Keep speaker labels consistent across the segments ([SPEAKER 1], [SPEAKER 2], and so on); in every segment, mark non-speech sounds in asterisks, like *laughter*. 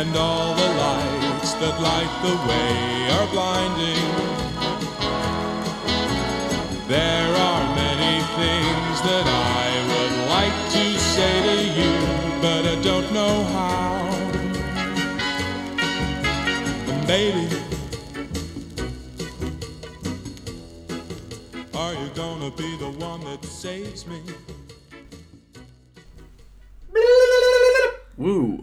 [SPEAKER 1] and all the lights that light the way are blinding. There are many things that I would like to say to you, but I don't know how. And baby, are you gonna be the one that saves me?
[SPEAKER 2] Woo.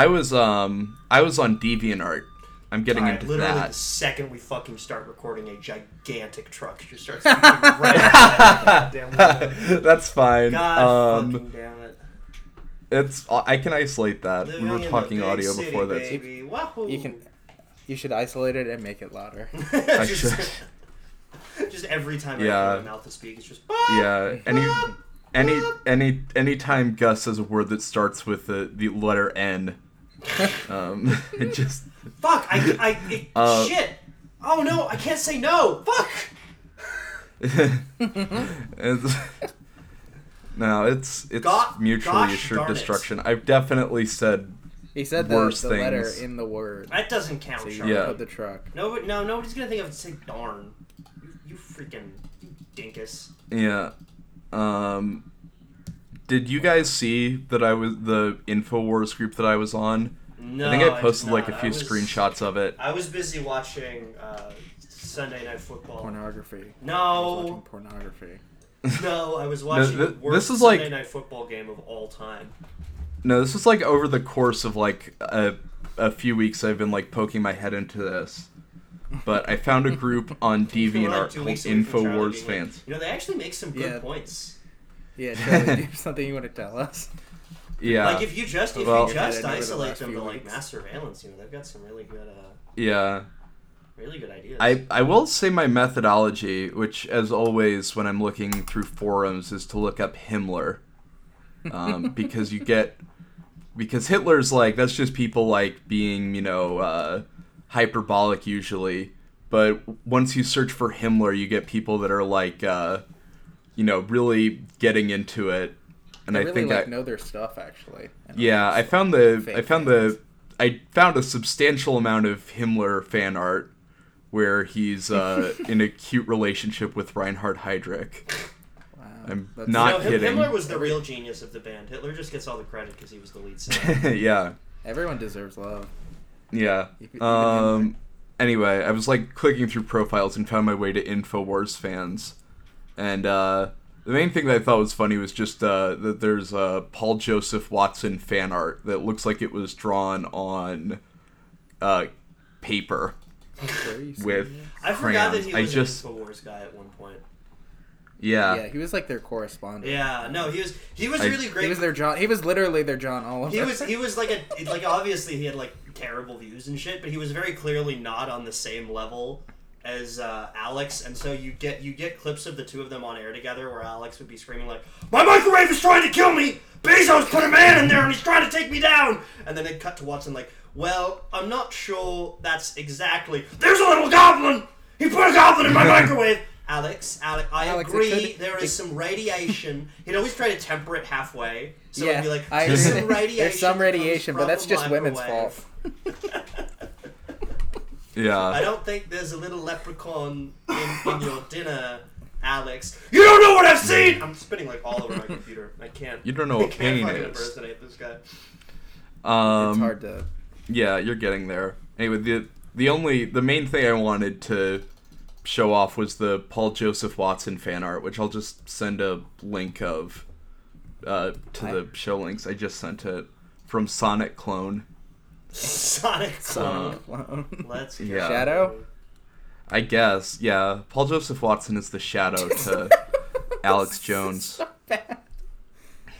[SPEAKER 3] Hello.
[SPEAKER 2] I was um I was on DeviantArt. I'm getting
[SPEAKER 4] Alright,
[SPEAKER 2] into
[SPEAKER 4] literally the
[SPEAKER 2] that.
[SPEAKER 4] second we fucking start recording, a gigantic truck just starts *laughs* speaking right outside the goddamn window. *laughs*
[SPEAKER 2] That's fine.
[SPEAKER 4] God
[SPEAKER 2] um,
[SPEAKER 4] fucking damn it.
[SPEAKER 2] it's I can isolate that.
[SPEAKER 4] Living
[SPEAKER 2] we were talking
[SPEAKER 4] Audacity,
[SPEAKER 2] before this.
[SPEAKER 4] Baby.
[SPEAKER 3] You can. You should isolate it and make it louder. *laughs*
[SPEAKER 2] I
[SPEAKER 4] just,
[SPEAKER 2] should.
[SPEAKER 4] just every time
[SPEAKER 2] Yeah.
[SPEAKER 4] I open my mouth to speak, it's just
[SPEAKER 2] Yeah. Any any any anytime Gus says a word that starts with the, the letter N, *laughs* um, *laughs* it just
[SPEAKER 4] Fuck! I, I, it, *laughs*
[SPEAKER 2] Uh,
[SPEAKER 4] shit! Oh no, I can't say no! Fuck!
[SPEAKER 2] it's, no, it's it's
[SPEAKER 4] Go-
[SPEAKER 2] mutually
[SPEAKER 4] gosh
[SPEAKER 2] assured
[SPEAKER 4] darn it.
[SPEAKER 2] destruction. I've definitely said
[SPEAKER 3] He said the,
[SPEAKER 2] Worse
[SPEAKER 3] the letter
[SPEAKER 2] things.
[SPEAKER 3] in the word.
[SPEAKER 4] That doesn't count,
[SPEAKER 3] So you
[SPEAKER 4] Sean.
[SPEAKER 2] Yeah.
[SPEAKER 3] put the truck.
[SPEAKER 4] No, no, nobody's gonna think of it say darn. You, you freaking you dinkus.
[SPEAKER 2] yeah. Um, did you guys see that I was the Infowars group that I was on?
[SPEAKER 4] No,
[SPEAKER 2] I think I
[SPEAKER 4] did
[SPEAKER 2] posted like a few
[SPEAKER 4] was-
[SPEAKER 2] screenshots of it.
[SPEAKER 4] I was busy watching uh, Sunday Night Football.
[SPEAKER 3] Pornography. I was watching
[SPEAKER 4] No,
[SPEAKER 3] pornography.
[SPEAKER 4] no, I was watching *laughs*
[SPEAKER 2] th-
[SPEAKER 4] the worst
[SPEAKER 2] this is like-
[SPEAKER 4] Sunday Night Football game of all time.
[SPEAKER 2] No, this is like over the course of like a, a few weeks. I've been like poking my head into this, but I found a group on *laughs*
[SPEAKER 4] We're, like,
[SPEAKER 2] DeviantArt called
[SPEAKER 4] weeks away
[SPEAKER 2] Infowars
[SPEAKER 4] being like,
[SPEAKER 2] fans.
[SPEAKER 4] You know, they actually make some good
[SPEAKER 3] Yeah.
[SPEAKER 4] points.
[SPEAKER 3] Yeah, Charlie, do you have something you want to tell us?
[SPEAKER 2] Yeah,
[SPEAKER 4] Like if you just if
[SPEAKER 2] Well-
[SPEAKER 4] you just
[SPEAKER 3] Yeah, the
[SPEAKER 4] isolate them
[SPEAKER 3] few
[SPEAKER 4] to like
[SPEAKER 3] weeks.
[SPEAKER 4] mass surveillance, you know, they've got some really good, uh,
[SPEAKER 2] yeah.
[SPEAKER 4] really good ideas.
[SPEAKER 2] I, I will say my methodology, which as always when I'm looking through forums, is to look up Himmler, um, *laughs* because you get because Hitler's like that's just people like being you know uh, hyperbolic usually, but once you search for Himmler, you get people that are like uh, you know really getting into it, and
[SPEAKER 3] I
[SPEAKER 2] I
[SPEAKER 3] really
[SPEAKER 2] think
[SPEAKER 3] like
[SPEAKER 2] I,
[SPEAKER 3] know their stuff actually. And
[SPEAKER 2] yeah, I found the I found the I found a substantial amount of Himmler fan art where he's uh, *laughs* in a cute relationship with Reinhard Heydrich.
[SPEAKER 3] Wow,
[SPEAKER 2] I'm
[SPEAKER 3] that's-
[SPEAKER 2] not
[SPEAKER 4] no,
[SPEAKER 2] kidding.
[SPEAKER 4] Himmler was the real genius of the band. Hitler just gets all the credit because he was the lead singer. *laughs*
[SPEAKER 2] yeah,
[SPEAKER 3] Everyone deserves love.
[SPEAKER 2] yeah.
[SPEAKER 3] Even- even
[SPEAKER 2] Um. Anyway, I was like clicking through profiles and found my way to Infowars fans, and uh, the main thing that I thought was funny was just uh, that there's uh, Paul Joseph Watson fan art that looks like it was drawn on uh, paper
[SPEAKER 3] Where are you seeing
[SPEAKER 2] with?
[SPEAKER 4] I forgot that
[SPEAKER 2] crayons.
[SPEAKER 4] he
[SPEAKER 2] I
[SPEAKER 4] was
[SPEAKER 2] just
[SPEAKER 4] an Infowars guy at one point.
[SPEAKER 2] yeah.
[SPEAKER 3] Yeah, he was like their correspondent.
[SPEAKER 4] Yeah, no, he was he was
[SPEAKER 2] I-
[SPEAKER 4] really great.
[SPEAKER 3] He was their John. He was literally their John Oliver.
[SPEAKER 4] he was *laughs* he was like a like obviously he had like terrible views and shit, but he was very clearly not on the same level as uh, Alex, and so you get you get clips of the two of them on air together where Alex would be screaming like, "My microwave is trying to kill me! Bezos put a man in there and he's trying to take me down!" And then it cut to Watson like, "Well, I'm not sure that's exactly. There's a little goblin. He put a goblin in my *laughs* microwave." Alex, Alex, I
[SPEAKER 3] Alex,
[SPEAKER 4] agree.
[SPEAKER 3] could-
[SPEAKER 4] there is some radiation. He'd always try to temper it halfway. So
[SPEAKER 3] Yeah,
[SPEAKER 4] it'd be like, there's
[SPEAKER 3] agree.
[SPEAKER 4] some *laughs*
[SPEAKER 3] There's
[SPEAKER 4] radiation.
[SPEAKER 3] some radiation, but that's
[SPEAKER 4] the
[SPEAKER 3] just women's *laughs*
[SPEAKER 4] microwave. I don't think there's a little leprechaun in, in your dinner, Alex. You don't know what I've seen! I'm spinning like all over my *laughs* computer. I can't.
[SPEAKER 2] You don't know
[SPEAKER 4] I
[SPEAKER 2] what
[SPEAKER 4] can't
[SPEAKER 2] pain
[SPEAKER 4] fucking
[SPEAKER 2] is.
[SPEAKER 4] impersonate this guy.
[SPEAKER 2] Um,
[SPEAKER 3] it's hard to.
[SPEAKER 2] Yeah, you're getting there. Anyway, the the only the main thing I wanted to show off was the Paul Joseph Watson fan art, which I'll just send a link of uh, to
[SPEAKER 3] I-
[SPEAKER 2] the show links. I just sent it from Sonic Clone.
[SPEAKER 4] Sonic
[SPEAKER 2] Uh,
[SPEAKER 4] Clone. Let's go.
[SPEAKER 2] Yeah.
[SPEAKER 3] Shadow?
[SPEAKER 2] I guess, yeah. Paul Joseph Watson is the shadow *laughs* to Alex Jones. *laughs*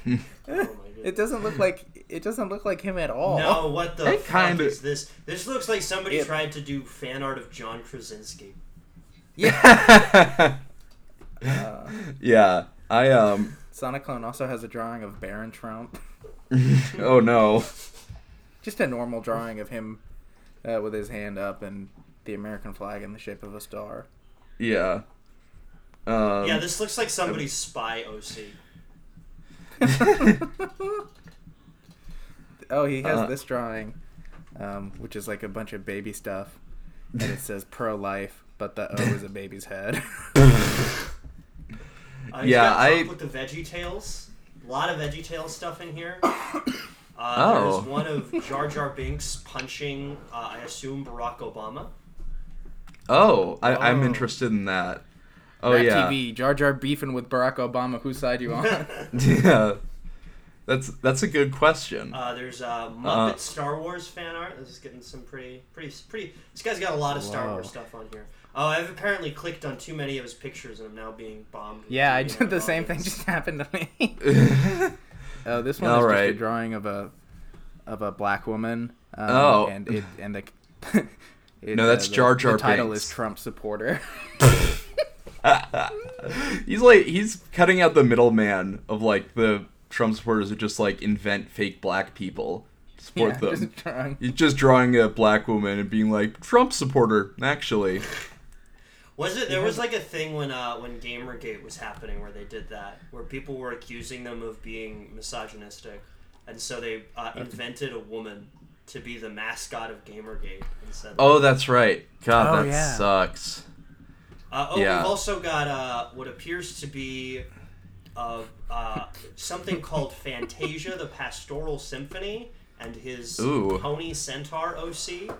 [SPEAKER 4] Oh my *laughs*
[SPEAKER 3] It doesn't look like it doesn't look like him at all.
[SPEAKER 4] No, what the
[SPEAKER 2] It
[SPEAKER 4] fuck
[SPEAKER 2] kinda-
[SPEAKER 4] is this? This looks like somebody
[SPEAKER 3] It-
[SPEAKER 4] tried to do fan art of John Krasinski.
[SPEAKER 3] Yeah. Uh,
[SPEAKER 2] yeah, I um.
[SPEAKER 3] Sonic Clone also has a drawing of Barron Trump.
[SPEAKER 2] Oh no.
[SPEAKER 3] Just a normal drawing of him uh, with his hand up and the American flag in the shape of a star.
[SPEAKER 2] Yeah. Um,
[SPEAKER 4] yeah, this looks like somebody's spy OC. *laughs*
[SPEAKER 3] oh, he has
[SPEAKER 2] Uh.
[SPEAKER 3] this drawing, um, which is like a bunch of baby stuff, and it says pro life, but the O is a baby's head. *laughs*
[SPEAKER 4] Uh,
[SPEAKER 2] Yeah, I-
[SPEAKER 4] Trump with the Veggie Tales. A lot of Veggie Tales stuff in here. *coughs* Uh,
[SPEAKER 2] Oh.
[SPEAKER 4] There's one of Jar Jar Binks punching, uh, I assume, Barack Obama.
[SPEAKER 2] Oh, I, I'm
[SPEAKER 3] Oh.
[SPEAKER 2] interested in that. Oh
[SPEAKER 3] Rat
[SPEAKER 2] yeah,
[SPEAKER 3] TV, Jar Jar beefing with Barack Obama. Whose side you on? *laughs*
[SPEAKER 2] yeah. That's that's a good question.
[SPEAKER 4] Uh, there's uh, Muppet
[SPEAKER 2] Uh.
[SPEAKER 4] Star Wars fan art. This is getting some pretty, pretty, pretty. This guy's got a lot of Star
[SPEAKER 3] Whoa.
[SPEAKER 4] Wars stuff on here. Oh, I've apparently clicked on too many of his pictures and I'm now being bombed.
[SPEAKER 3] yeah, I did the same thing. Just happened to me. *laughs* *laughs* Oh, this one
[SPEAKER 2] All
[SPEAKER 3] is just a drawing of a of a black woman. Um,
[SPEAKER 2] Oh.
[SPEAKER 3] and it and the. *laughs* it,
[SPEAKER 2] No, that's
[SPEAKER 3] the-
[SPEAKER 2] Jar Jar
[SPEAKER 3] The title
[SPEAKER 2] Binks.
[SPEAKER 3] is Trump supporter. *laughs*
[SPEAKER 2] he's like he's cutting out the middleman of like the Trump supporters who just like invent fake black people support
[SPEAKER 3] yeah,
[SPEAKER 2] them.
[SPEAKER 3] just drawing.
[SPEAKER 2] He's just drawing a black woman and being like Trump supporter. Actually, *laughs*
[SPEAKER 4] Was it? There was like a thing when uh, when GamerGate was happening where they did that, where people were accusing them of being misogynistic, and so they uh, invented a woman to be the mascot of GamerGate instead.
[SPEAKER 2] oh, that's right. God,
[SPEAKER 3] Oh,
[SPEAKER 2] that
[SPEAKER 3] yeah.
[SPEAKER 2] sucks.
[SPEAKER 4] Uh, oh,
[SPEAKER 2] Yeah.
[SPEAKER 4] we've also got uh, what appears to be uh, uh, something called Fantasia, the Pastoral Symphony, and his
[SPEAKER 2] Ooh.
[SPEAKER 4] Pony Centaur OC.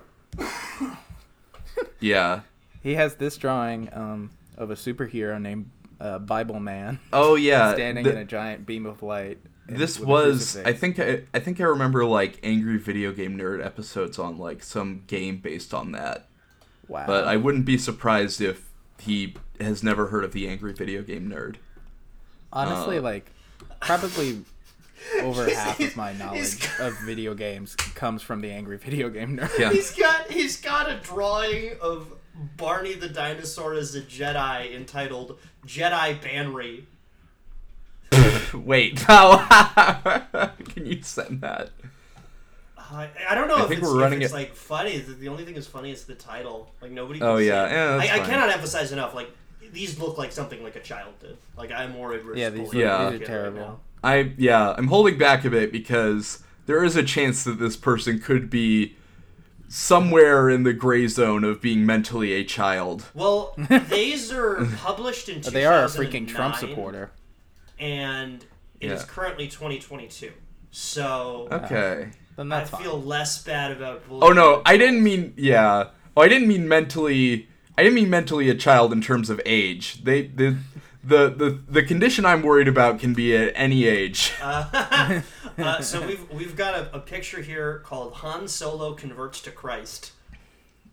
[SPEAKER 2] Yeah.
[SPEAKER 3] He has this drawing um, of a superhero named uh, Bible Man *laughs*
[SPEAKER 2] Oh yeah.
[SPEAKER 3] standing
[SPEAKER 2] The-
[SPEAKER 3] in a giant beam of light.
[SPEAKER 2] this was. I think I, I think I remember like angry video game nerd episodes on like some game based on that.
[SPEAKER 3] wow.
[SPEAKER 2] But I wouldn't be surprised if he has never heard of the angry video game nerd.
[SPEAKER 3] honestly
[SPEAKER 2] uh,
[SPEAKER 3] like probably *laughs* over
[SPEAKER 4] He's-
[SPEAKER 3] half of my knowledge
[SPEAKER 4] got-
[SPEAKER 3] of video games comes from the angry video game nerd.
[SPEAKER 2] Yeah.
[SPEAKER 4] He's got he's got a drawing of Barney the dinosaur as a Jedi entitled Jedi Banry. *laughs*
[SPEAKER 2] Wait, *laughs* how *laughs* can you send that?
[SPEAKER 4] I, I don't know
[SPEAKER 2] I
[SPEAKER 4] if
[SPEAKER 2] think
[SPEAKER 4] it's,
[SPEAKER 2] we're
[SPEAKER 4] if
[SPEAKER 2] running
[SPEAKER 4] it's
[SPEAKER 2] it-
[SPEAKER 4] like funny. The the only thing that's funny is the title. Like nobody. Can
[SPEAKER 2] Oh,
[SPEAKER 4] see
[SPEAKER 2] yeah.
[SPEAKER 4] it.
[SPEAKER 2] Yeah,
[SPEAKER 4] I, I cannot emphasize enough. Like these look like something like a child did. Like I'm more at risk.
[SPEAKER 3] Yeah, these-
[SPEAKER 2] Yeah.
[SPEAKER 3] these are terrible.
[SPEAKER 4] now.
[SPEAKER 2] I yeah, I'm holding back a bit because there is a chance that this person could be somewhere in the gray zone of being mentally a child.
[SPEAKER 4] Well, *laughs* these are published in.
[SPEAKER 3] But they are a freaking Trump supporter.
[SPEAKER 4] and it is
[SPEAKER 2] Yeah.
[SPEAKER 4] currently 2022. So
[SPEAKER 2] Okay.
[SPEAKER 3] Then
[SPEAKER 4] I
[SPEAKER 3] that's fine.
[SPEAKER 4] feel less bad about.
[SPEAKER 2] Oh no, I didn't mean yeah. Oh, I didn't mean mentally. I didn't mean mentally a child in terms of age. They the the the, the condition I'm worried about can be at any age.
[SPEAKER 4] Uh, *laughs* uh, so we've we've got a, a picture here called Han Solo converts to Christ.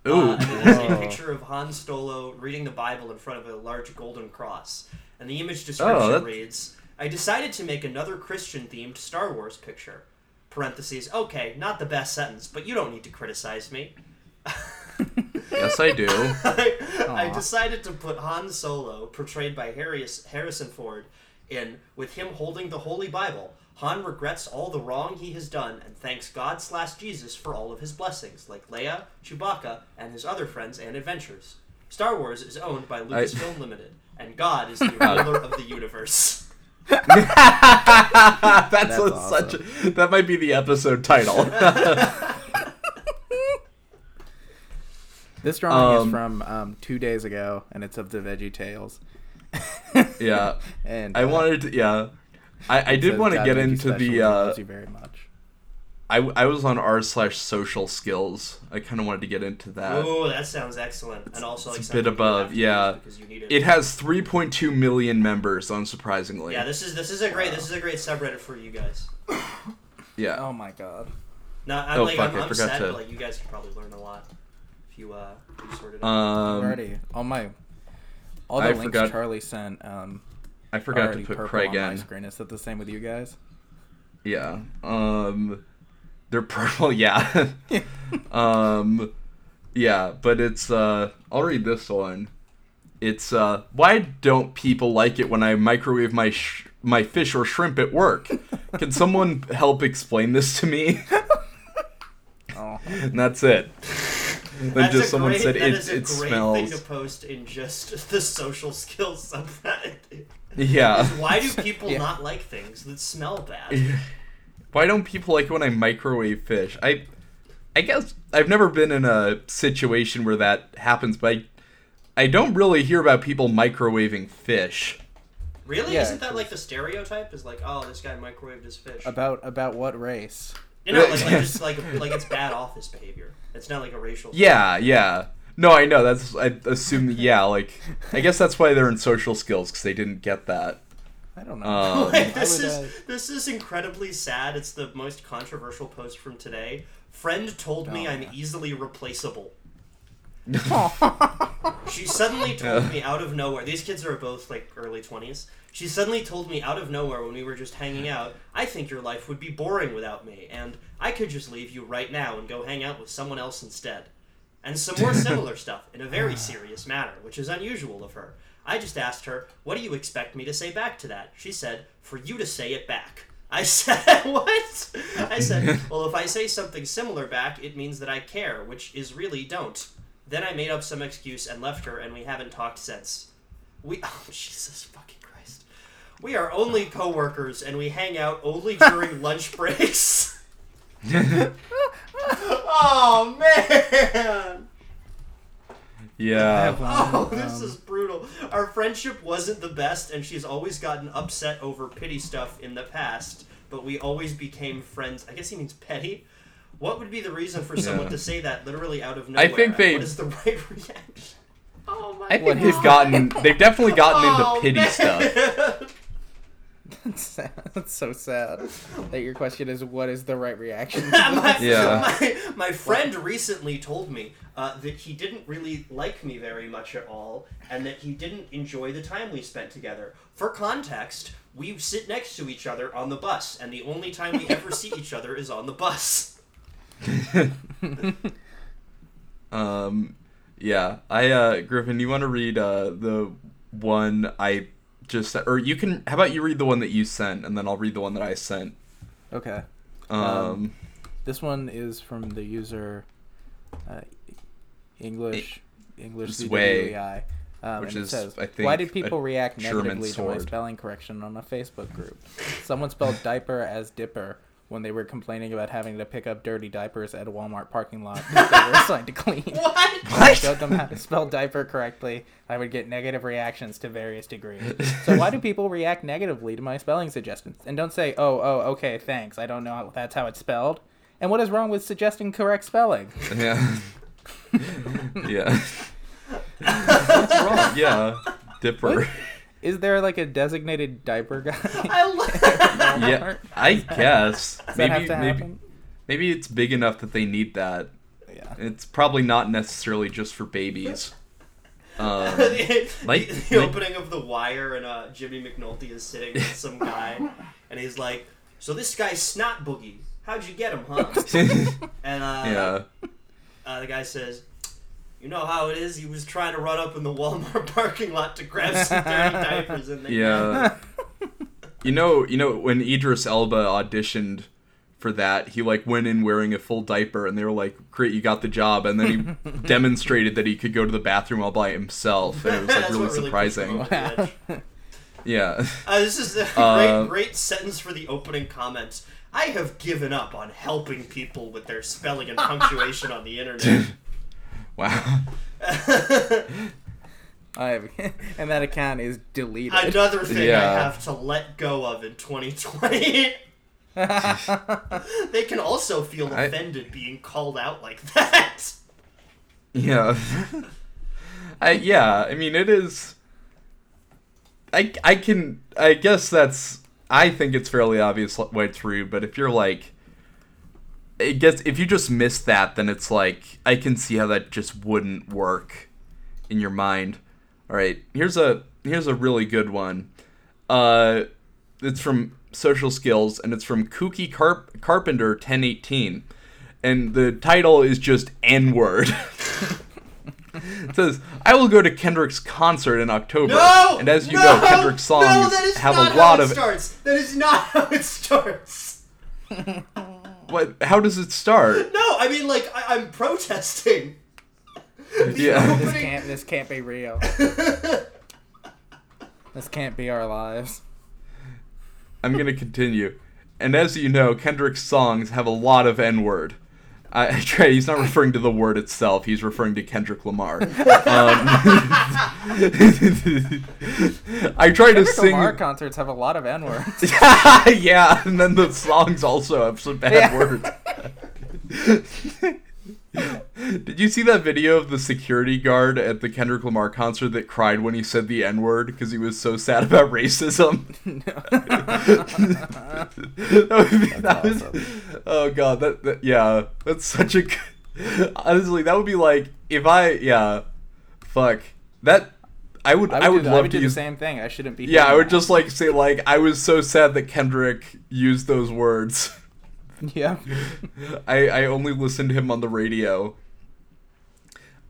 [SPEAKER 2] Ooh.
[SPEAKER 4] Uh, it is a picture of Han Solo reading the Bible in front of a large golden cross. And the image description
[SPEAKER 2] Oh,
[SPEAKER 4] reads I decided to make another Christian themed Star Wars picture. Parentheses, okay, not the best sentence, but you don't need to criticize me. *laughs*
[SPEAKER 2] yes, I do. *laughs*
[SPEAKER 4] I, I decided to put Han Solo, portrayed by Harris, Harrison Ford, in with him holding the Holy Bible. Han regrets all the wrong he has done and thanks God slash Jesus for all of his blessings, like Leia, Chewbacca, and his other friends and adventures. Star Wars is owned by Lucasfilm Limited, and God is the *laughs* ruler of the universe. *laughs*
[SPEAKER 2] That's,
[SPEAKER 3] That's
[SPEAKER 2] a, such. A, that might be the episode title. *laughs*
[SPEAKER 3] This drawing
[SPEAKER 2] Um,
[SPEAKER 3] is from um, two days ago, and it's of the Veggie Tales.
[SPEAKER 2] yeah,
[SPEAKER 3] and
[SPEAKER 2] I
[SPEAKER 3] uh,
[SPEAKER 2] wanted to. Yeah, I, I did want to get into the. Uh,
[SPEAKER 3] loves you very much.
[SPEAKER 2] I, I was on r slash social skills. I kind of wanted to get into that.
[SPEAKER 4] Oh, that sounds excellent, and also like
[SPEAKER 2] it's a bit
[SPEAKER 4] something you
[SPEAKER 2] above, yeah.
[SPEAKER 4] use because you need it.
[SPEAKER 2] It has 3.2 million members, unsurprisingly.
[SPEAKER 4] yeah, this is this is a great this is a great subreddit for you guys. *coughs*
[SPEAKER 2] yeah.
[SPEAKER 3] Oh my god.
[SPEAKER 4] No, I'm
[SPEAKER 2] Oh,
[SPEAKER 4] like
[SPEAKER 2] fuck,
[SPEAKER 4] I'm,
[SPEAKER 2] I
[SPEAKER 4] I'm sad,
[SPEAKER 2] to-
[SPEAKER 4] but like you guys could probably learn a lot if you uh if you sorted it. out.
[SPEAKER 2] Um,
[SPEAKER 3] already all my all the
[SPEAKER 2] I
[SPEAKER 3] links
[SPEAKER 2] forgot-
[SPEAKER 3] Charlie sent um
[SPEAKER 2] I forgot to put
[SPEAKER 3] purple
[SPEAKER 2] Craig
[SPEAKER 3] on my screen. Is that the same with you guys?
[SPEAKER 2] Yeah. Um, they're *laughs* purple. Yeah. *laughs* um, yeah, but it's. Uh, I'll read this one. It's. Uh, why don't people like it when I microwave my sh- my fish or shrimp at work? Can *laughs* someone help explain this to me?
[SPEAKER 3] Oh,
[SPEAKER 2] and that's it. Then
[SPEAKER 4] That's
[SPEAKER 2] just
[SPEAKER 4] a
[SPEAKER 2] someone
[SPEAKER 4] great,
[SPEAKER 2] said
[SPEAKER 4] that
[SPEAKER 2] it.
[SPEAKER 4] is a
[SPEAKER 2] It
[SPEAKER 4] great thing to post in just the social skills subreddit.
[SPEAKER 2] Yeah.
[SPEAKER 4] Why do *laughs* people
[SPEAKER 3] Yeah.
[SPEAKER 4] not like things that smell bad?
[SPEAKER 2] Why don't people like when I microwave fish? I I guess I've never been in a situation where that happens, but I, I don't really hear about people microwaving fish.
[SPEAKER 4] Really?
[SPEAKER 3] Yeah,
[SPEAKER 4] Isn't that like the stereotype? Is like, oh, this guy microwaved his fish.
[SPEAKER 3] About about what race?
[SPEAKER 4] You know, like, like *laughs* just like like it's bad office behavior. It's not like a racial.
[SPEAKER 2] Yeah, yeah. No, I know. That's I assume. Yeah, like I guess that's why they're in *laughs* social skills because they didn't get that.
[SPEAKER 3] I don't know.
[SPEAKER 2] Um, *laughs*
[SPEAKER 4] Wait, this
[SPEAKER 3] would,
[SPEAKER 4] is
[SPEAKER 3] uh,
[SPEAKER 4] this is incredibly sad. It's the most controversial post from today. Friend told me
[SPEAKER 3] Oh,
[SPEAKER 4] I'm easily replaceable. *laughs* She suddenly told
[SPEAKER 2] Yeah.
[SPEAKER 4] me out of nowhere. These kids are both like early twenties. She suddenly told me out of nowhere when we were just hanging out. I think your life would be boring without me, and I could just leave you right now and go hang out with someone else instead. And some more *laughs* similar stuff in a very ah. serious manner, which is unusual of her. I just asked her, "What do you expect me to say back to that?" She said, "For you to say it back." I *laughs* said, "What?" I said, *laughs* "Well, if I say something similar back, it means that I care, which is really don't." Then I made up some excuse and left her, and we haven't talked since. We oh Jesus fucking Christ, we are only coworkers, and we hang out only during lunch breaks. Oh man.
[SPEAKER 2] Yeah.
[SPEAKER 3] have one,
[SPEAKER 4] Oh, this
[SPEAKER 3] um,
[SPEAKER 4] is brutal. Our friendship wasn't the best, and she's always gotten upset over petty stuff in the past, but we always became friends. I guess he means petty. What would be the reason for someone
[SPEAKER 2] Yeah.
[SPEAKER 4] to say that literally out of nowhere?
[SPEAKER 2] I think they-
[SPEAKER 4] What is the right *laughs* reaction? Oh my god.
[SPEAKER 2] I
[SPEAKER 3] What
[SPEAKER 2] think they've gotten they've definitely gotten
[SPEAKER 4] Oh,
[SPEAKER 2] into pity
[SPEAKER 4] man.
[SPEAKER 2] stuff. *laughs*
[SPEAKER 3] That's sad. That's so sad. That your question is, what is the right reaction? *laughs*
[SPEAKER 4] my,
[SPEAKER 2] Yeah. *laughs*
[SPEAKER 4] my, my friend recently told me uh, that he didn't really like me very much at all, and that he didn't enjoy the time we spent together. For context, we sit next to each other on the bus, and the only time we ever see each other is on the bus. *laughs*
[SPEAKER 2] Um, yeah. I uh, Griffin, you want to read uh the one I just or you can. How about you read the one that you sent, and then I'll read the one that I sent.
[SPEAKER 3] okay.
[SPEAKER 2] Um,
[SPEAKER 3] Um, This one is from the user uh, English English
[SPEAKER 2] Just way.
[SPEAKER 3] Um,
[SPEAKER 2] which
[SPEAKER 3] it
[SPEAKER 2] is,
[SPEAKER 3] says,
[SPEAKER 2] I think,
[SPEAKER 3] Why did people react negatively to my spelling correction on a Facebook group? Someone spelled diaper as dipper when they were complaining about having to pick up dirty diapers at a Walmart parking lot *laughs* that they were assigned to clean.
[SPEAKER 4] What?
[SPEAKER 3] I showed them how to spell diaper correctly. I would get negative reactions to various degrees. *laughs* So why do people react negatively to my spelling suggestions? And don't say, "Oh, oh, okay, thanks. I don't know how that's how it's spelled." And what is wrong with suggesting correct spelling?
[SPEAKER 2] yeah. *laughs* yeah. What's wrong? Yeah. Dipper.
[SPEAKER 3] Is there like a designated diaper guy?
[SPEAKER 4] I love *laughs*
[SPEAKER 2] Yeah. I guess.
[SPEAKER 3] Does that
[SPEAKER 2] maybe
[SPEAKER 3] have to
[SPEAKER 2] maybe
[SPEAKER 3] happen?
[SPEAKER 2] maybe it's big enough that they need that.
[SPEAKER 3] Yeah.
[SPEAKER 2] It's probably not necessarily just for babies. *laughs* Um,
[SPEAKER 4] the,
[SPEAKER 2] Like-
[SPEAKER 4] the, the
[SPEAKER 2] like-
[SPEAKER 4] opening of The Wire, and uh, Jimmy McNulty is sitting with some *laughs* guy, and he's like, "So this guy's Snot Boogie. How'd you get him, huh?" And uh,
[SPEAKER 2] yeah.
[SPEAKER 4] uh, the guy says, "You know how it is. He was trying to run up in the Walmart parking lot to grab some dirty diapers, and they
[SPEAKER 2] Yeah. You know, you know when Idris Elba auditioned for that, he like went in wearing a full diaper, and they were like, "Great, you got the job." And then he *laughs* demonstrated that he could go to the bathroom all by himself, and it was like really
[SPEAKER 4] really
[SPEAKER 2] surprising.
[SPEAKER 4] edge. *laughs*
[SPEAKER 2] Yeah.
[SPEAKER 4] Uh, this is a
[SPEAKER 2] Uh,
[SPEAKER 4] great, great sentence for the opening comments. I have given up on helping people with their spelling and punctuation on the *laughs* internet.
[SPEAKER 2] wow.
[SPEAKER 3] I have, *laughs* and that account is deleted.
[SPEAKER 4] Another thing I have to let go of in 2020. *laughs* they can also feel
[SPEAKER 2] I-
[SPEAKER 4] offended being called out like that.
[SPEAKER 2] Yeah. *laughs* I yeah, I mean it is I I can I guess that's I think it's fairly obvious why through, but if you're like it gets if you just miss that then it's like I can see how that just wouldn't work in your mind. All right, here's a here's a really good one. Uh it's from Social Skills and it's from Kooky Carp- Carpenter 1018 and the title is just N word. *laughs* it says, "I will go to Kendrick's concert in October."
[SPEAKER 4] No!
[SPEAKER 2] and as you
[SPEAKER 4] no,
[SPEAKER 2] know, Kendrick's songs
[SPEAKER 4] no,
[SPEAKER 2] have a lot of
[SPEAKER 4] how it
[SPEAKER 2] of
[SPEAKER 4] starts. That is not how it starts.
[SPEAKER 2] what? How does it start?
[SPEAKER 4] No, I mean like I, I'm protesting.
[SPEAKER 2] Yeah,
[SPEAKER 3] this can't. This can't be real. *laughs* This can't be our lives.
[SPEAKER 2] I'm gonna continue. and as you know, Kendrick's songs have a lot of N word. I, *laughs* try. He's not referring to the word itself. He's referring to Kendrick Lamar. *laughs* Um, I try to sing.
[SPEAKER 3] Lamar concerts have a lot of N words.
[SPEAKER 2] yeah, and then the songs also have some bad
[SPEAKER 3] Yeah.
[SPEAKER 2] words. *laughs* Did you see that video of the security guard at the Kendrick Lamar concert that cried when he said the N word because he was so sad about *laughs* racism? *laughs* that would be, that was- oh god, that, that yeah, that's such a. Honestly, that would be like if I yeah, fuck that. I would I would,
[SPEAKER 3] do,
[SPEAKER 2] love
[SPEAKER 3] I would
[SPEAKER 2] to
[SPEAKER 3] do
[SPEAKER 2] use
[SPEAKER 3] the same thing. I shouldn't be.
[SPEAKER 2] yeah, I would
[SPEAKER 3] that.
[SPEAKER 2] just like say like I was so sad that Kendrick used those words. *laughs*
[SPEAKER 3] Yeah. *laughs*
[SPEAKER 2] I I only listened to him on the radio.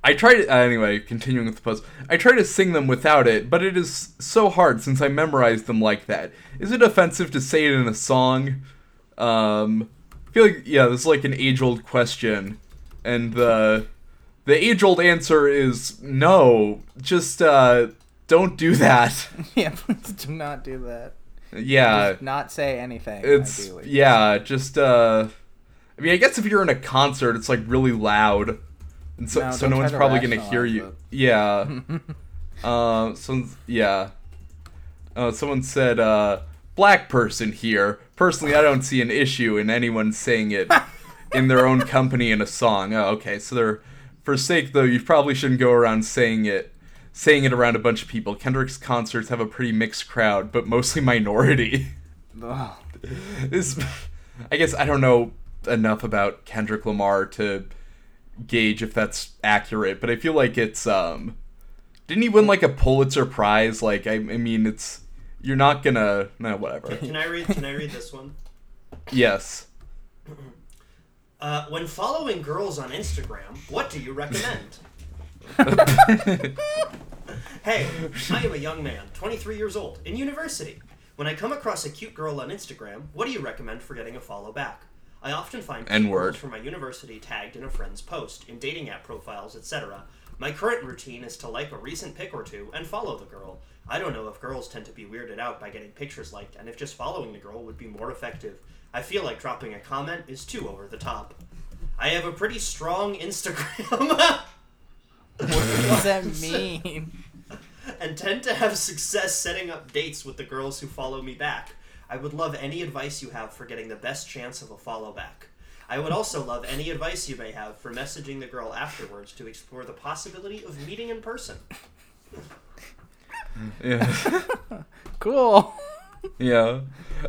[SPEAKER 2] I try to uh, anyway. Continuing with the post, I try to sing them without it, but it is so hard since I memorized them like that. Is it offensive to say it in a song? Um, I feel like yeah, this is like an age-old question, and the the age-old answer is no. Just uh, don't do that. *laughs*
[SPEAKER 3] yeah. Please do not do that.
[SPEAKER 2] Yeah,
[SPEAKER 3] Just not say anything.
[SPEAKER 2] it's
[SPEAKER 3] ideally.
[SPEAKER 2] yeah just uh i mean i guess if you're in a concert it's like really loud and so
[SPEAKER 3] No,
[SPEAKER 2] so no one's probably gonna hear you
[SPEAKER 3] it.
[SPEAKER 2] yeah *laughs* uh someone's yeah uh someone said uh black person here personally i don't see an issue in anyone saying it in their own company in a song oh okay so they're for sake though you probably shouldn't go around saying it saying it around a bunch of people kendrick's concerts have a pretty mixed crowd but mostly minority this I guess I don't know enough about Kendrick Lamar to gauge if that's accurate, but I feel like it's um didn't he win like a Pulitzer Prize? Like I, I mean it's you're not gonna no whatever.
[SPEAKER 4] Can I read? Can I read this one?
[SPEAKER 2] Yes. *clears throat*
[SPEAKER 4] Uh, when following girls on Instagram, what do you recommend? *laughs* *laughs* hey, I am a young man, 23 years old, in university. When I come across a cute girl on Instagram, what do you recommend for getting a follow back? I often find cute
[SPEAKER 2] N-word.
[SPEAKER 4] from my university tagged in a friend's post, in dating app profiles, etc. My current routine is to like a recent pic or two and follow the girl. I don't know if girls tend to be weirded out by getting pictures liked, and if just following the girl would be more effective. I feel like dropping a comment is too over the top. I have a pretty strong Instagram *laughs*
[SPEAKER 3] What does that mean?
[SPEAKER 4] And tend to have success setting up dates with the girls who follow me back. I would love any advice you have for getting the best chance of a follow back. I would also love any advice you may have for messaging the girl afterwards to explore the possibility of meeting in person.
[SPEAKER 2] Yeah. *laughs*
[SPEAKER 3] Cool.
[SPEAKER 2] yeah.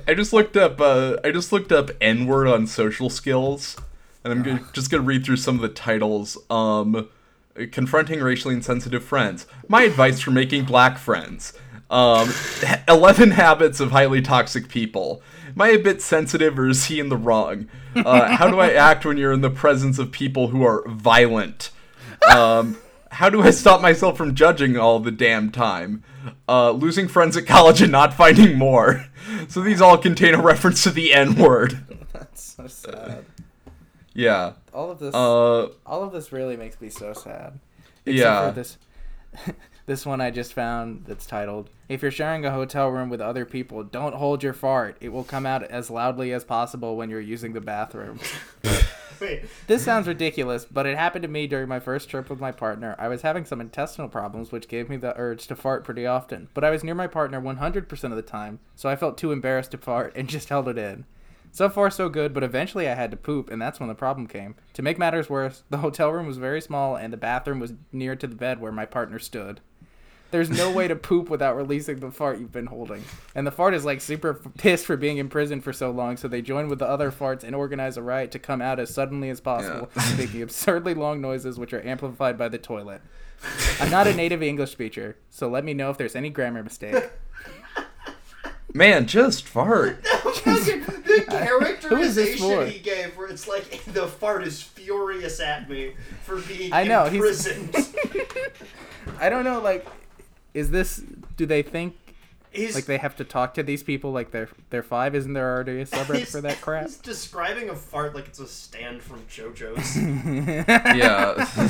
[SPEAKER 2] I just looked up uh I just looked up N-word on social skills and I'm gonna, just going to read through some of the titles. Um confronting racially insensitive friends. My advice for making black friends. Um, *laughs* 11 habits of highly toxic people. Am I a bit sensitive or is he in the wrong? Uh, how do I act when you're in the presence of people who are violent? Um, how do I stop myself from judging all the damn time? Uh, losing friends at college and not finding more. *laughs* So these all contain a reference to the N word. *laughs*
[SPEAKER 3] That's so sad.
[SPEAKER 2] Yeah.
[SPEAKER 3] All of this.
[SPEAKER 2] Uh,
[SPEAKER 3] all of this really makes me so sad.
[SPEAKER 2] Yeah.
[SPEAKER 3] for this *laughs* this one I just found that's titled If you're sharing a hotel room with other people, don't hold your fart. It will come out as loudly as possible when you're using the bathroom. *laughs*
[SPEAKER 4] Wait,
[SPEAKER 3] This sounds ridiculous, but it happened to me during my first trip with my partner. I was having some intestinal problems, which gave me the urge to fart pretty often. But I was near my partner 100% of the time, so I felt too embarrassed to fart and just held it in. So far, so good, but eventually I had to poop, and that's when the problem came. To make matters worse, the hotel room was very small, and the bathroom was near to the bed where my partner stood. There's no way to *laughs* poop without releasing the fart you've been holding. And the fart is like super pissed for being in prison for so long, so they join with the other farts and organize a riot to come out as suddenly as possible,
[SPEAKER 2] Yeah. *laughs*
[SPEAKER 3] making absurdly long noises which are amplified by the toilet. I'm not a native English speaker, so let me know if there's any grammar mistake.
[SPEAKER 2] man, just fart. *laughs*
[SPEAKER 4] the
[SPEAKER 3] Who *laughs* is
[SPEAKER 4] characterization he gave, where it's like *laughs* the fart is furious at me for being
[SPEAKER 3] I know, he's-
[SPEAKER 4] imprisoned. *laughs*
[SPEAKER 3] I don't know, like, is this? Do they think
[SPEAKER 4] He's,
[SPEAKER 3] like they have to talk to these people like they're they're five? Isn't there already a subreddit for that crap?
[SPEAKER 4] He's describing a fart like it's a stand from JoJo's.
[SPEAKER 2] yeah.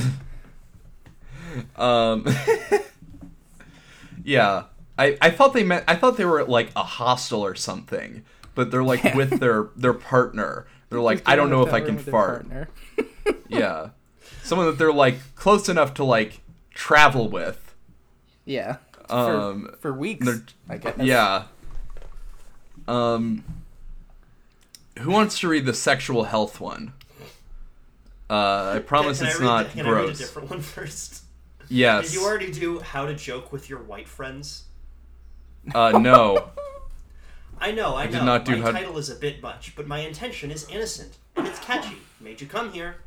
[SPEAKER 2] um. yeah. I, I thought they meant I thought they were like a hostel or something, but but they're like with their their partner. They're like, I don't know if I can fart. *laughs* Yeah, someone that they're like close enough to like travel with.
[SPEAKER 3] Yeah.
[SPEAKER 2] Um,
[SPEAKER 3] for, for weeks, I guess.
[SPEAKER 2] Yeah. Um, who wants to read the sexual health one? Uh, I promise
[SPEAKER 4] Can I
[SPEAKER 2] it's
[SPEAKER 4] read
[SPEAKER 2] not
[SPEAKER 4] the- can I read a
[SPEAKER 2] gross.
[SPEAKER 4] different one first?
[SPEAKER 2] Yes.
[SPEAKER 4] Did you already do how to joke with your white friends?
[SPEAKER 2] Uh, no. *laughs*
[SPEAKER 4] I know, I,
[SPEAKER 2] did
[SPEAKER 4] know. my title is a bit much, but my intention is innocent and it's catchy. Made you come here.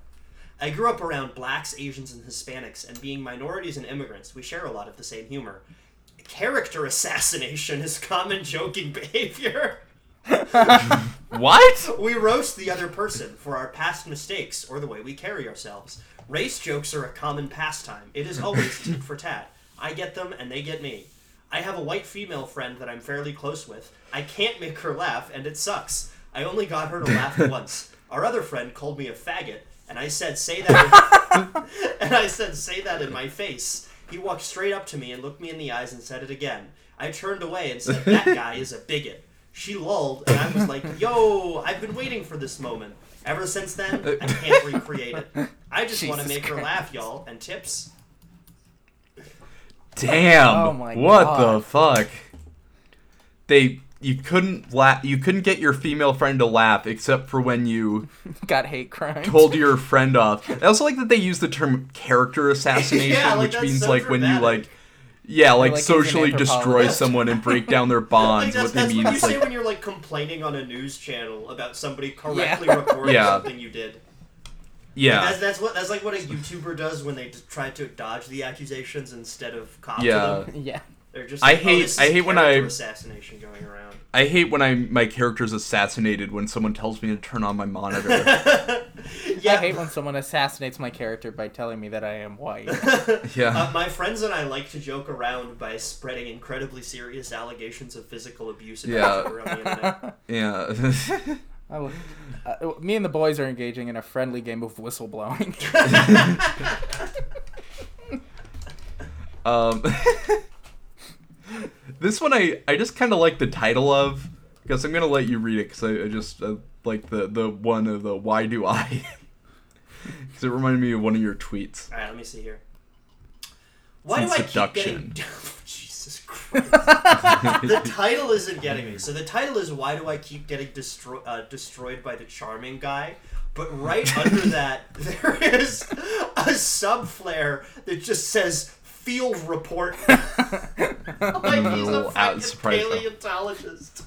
[SPEAKER 4] I grew up around blacks, Asians, and Hispanics, and being minorities and immigrants, we share a lot of the same humor. Character assassination is common joking *laughs* behavior. *laughs*
[SPEAKER 2] what?
[SPEAKER 4] We roast the other person for our past mistakes or the way we carry ourselves. Race jokes are a common pastime. It is always tit for tat. I get them and they get me. I have a white female friend that I'm fairly close with. I can't make her laugh and it sucks. I only got her to laugh *laughs* once. Our other friend called me a faggot and I said say that *laughs* *laughs* and I said say that in my face. He walked straight up to me and looked me in the eyes and said it again. I turned away and said that guy is a bigot. She lulled, and I was like, "Yo, I've been waiting for this moment." Ever since then, I can't recreate it. I just want to make her laugh, y'all. And tips.
[SPEAKER 2] Damn.
[SPEAKER 3] Oh my
[SPEAKER 2] what
[SPEAKER 3] God.
[SPEAKER 2] the fuck? They you couldn't laugh you couldn't get your female friend to laugh except for when you *laughs*
[SPEAKER 3] Got hate crimes.
[SPEAKER 2] told your friend off. I also like that they use the term character *laughs* assassination,
[SPEAKER 4] Yeah, like,
[SPEAKER 2] which means
[SPEAKER 4] so
[SPEAKER 2] like when you like yeah, like,
[SPEAKER 3] like
[SPEAKER 2] socially destroy *laughs* someone and break down their
[SPEAKER 4] Like
[SPEAKER 2] bonds.
[SPEAKER 4] that's,
[SPEAKER 2] what they mean
[SPEAKER 4] what you
[SPEAKER 2] is
[SPEAKER 4] say
[SPEAKER 2] like
[SPEAKER 4] when you're like complaining on a news channel about somebody correctly
[SPEAKER 3] Yeah.
[SPEAKER 4] recording
[SPEAKER 2] Yeah.
[SPEAKER 4] something you did.
[SPEAKER 2] Yeah.
[SPEAKER 4] That's, that's what that's like what a YouTuber does when they try to dodge the accusations instead of cop
[SPEAKER 2] Yeah.
[SPEAKER 4] to them. *laughs*
[SPEAKER 3] Yeah.
[SPEAKER 4] They're just
[SPEAKER 2] I
[SPEAKER 4] like, oh,
[SPEAKER 2] hate-
[SPEAKER 4] this is
[SPEAKER 2] I hate when I-
[SPEAKER 4] character assassination going around.
[SPEAKER 2] I hate when I my character's assassinated when someone tells me to turn on my monitor. *laughs* *laughs*
[SPEAKER 4] Yeah,
[SPEAKER 3] I hate when someone assassinates my character by telling me that I am white.
[SPEAKER 2] yeah.
[SPEAKER 4] Uh, my friends and I like to joke around by spreading incredibly serious allegations of physical abuse and
[SPEAKER 2] Yeah.
[SPEAKER 4] on the internet.
[SPEAKER 2] yeah.
[SPEAKER 3] I will- uh, me and the boys are engaging in a friendly game of whistleblowing. *laughs*
[SPEAKER 2] Um, *laughs* this one I I just kind of like the title of because I'm gonna let you read it because I, I just uh, like the the one of the why do I *laughs* because it reminded me of one of your tweets.
[SPEAKER 4] All right, let me see here. Why
[SPEAKER 2] Some
[SPEAKER 4] do I keep
[SPEAKER 2] seduction.
[SPEAKER 4] getting? Jesus Christ! *laughs* the title isn't getting me. So the title is "Why do I keep getting destro- uh, destroyed by the charming guy?" But right *laughs* under that, there is a sub flare that just says "Field Report." *laughs* like he's a
[SPEAKER 2] No,
[SPEAKER 4] fucking
[SPEAKER 2] surprise though.
[SPEAKER 4] paleontologist.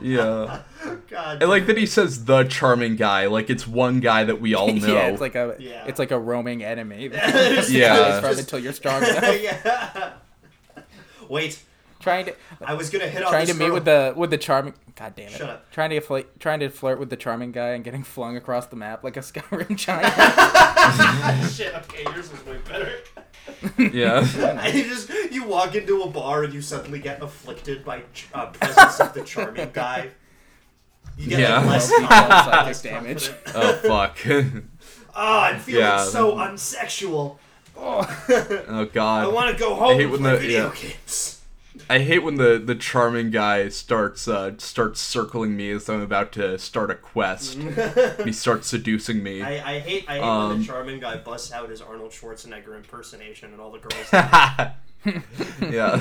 [SPEAKER 2] Yeah,
[SPEAKER 4] God.
[SPEAKER 2] I like that he says the charming guy like it's one guy that we all know.
[SPEAKER 3] yeah, it's like a
[SPEAKER 4] Yeah.
[SPEAKER 3] it's like a roaming enemy.
[SPEAKER 2] Yeah.
[SPEAKER 4] just-
[SPEAKER 3] until you're strong enough.
[SPEAKER 4] yeah. Wait,
[SPEAKER 3] trying to
[SPEAKER 4] I was gonna hit on
[SPEAKER 3] trying
[SPEAKER 4] this
[SPEAKER 3] to meet
[SPEAKER 4] girl.
[SPEAKER 3] with the with the charming. God damn it!
[SPEAKER 4] Shut up.
[SPEAKER 3] Trying to flirt, trying to flirt with the charming guy and getting flung across the map like a *laughs* Skyrim giant. *laughs*
[SPEAKER 4] Shit. Okay, yours was way better. *laughs*
[SPEAKER 2] yeah,
[SPEAKER 4] And you just you walk into a bar and you suddenly get afflicted by uh, presence of the charming guy. You get
[SPEAKER 2] Yeah.
[SPEAKER 4] like less,
[SPEAKER 3] Well,
[SPEAKER 4] confident,
[SPEAKER 3] psychic damage.
[SPEAKER 2] oh fuck.
[SPEAKER 4] Oh, I'm feeling
[SPEAKER 2] Yeah.
[SPEAKER 4] so unsexual. *laughs*
[SPEAKER 2] oh god.
[SPEAKER 4] I want to go home
[SPEAKER 2] I
[SPEAKER 4] hate
[SPEAKER 2] when the-
[SPEAKER 4] video
[SPEAKER 2] yeah.
[SPEAKER 4] games.
[SPEAKER 2] I hate when the the charming guy starts uh starts circling me as I'm about to start a quest. *laughs* he starts seducing me.
[SPEAKER 4] I, I hate I hate when
[SPEAKER 2] Um,
[SPEAKER 4] the charming guy busts out his Arnold Schwarzenegger impersonation and all the girls. *laughs*
[SPEAKER 2] yeah.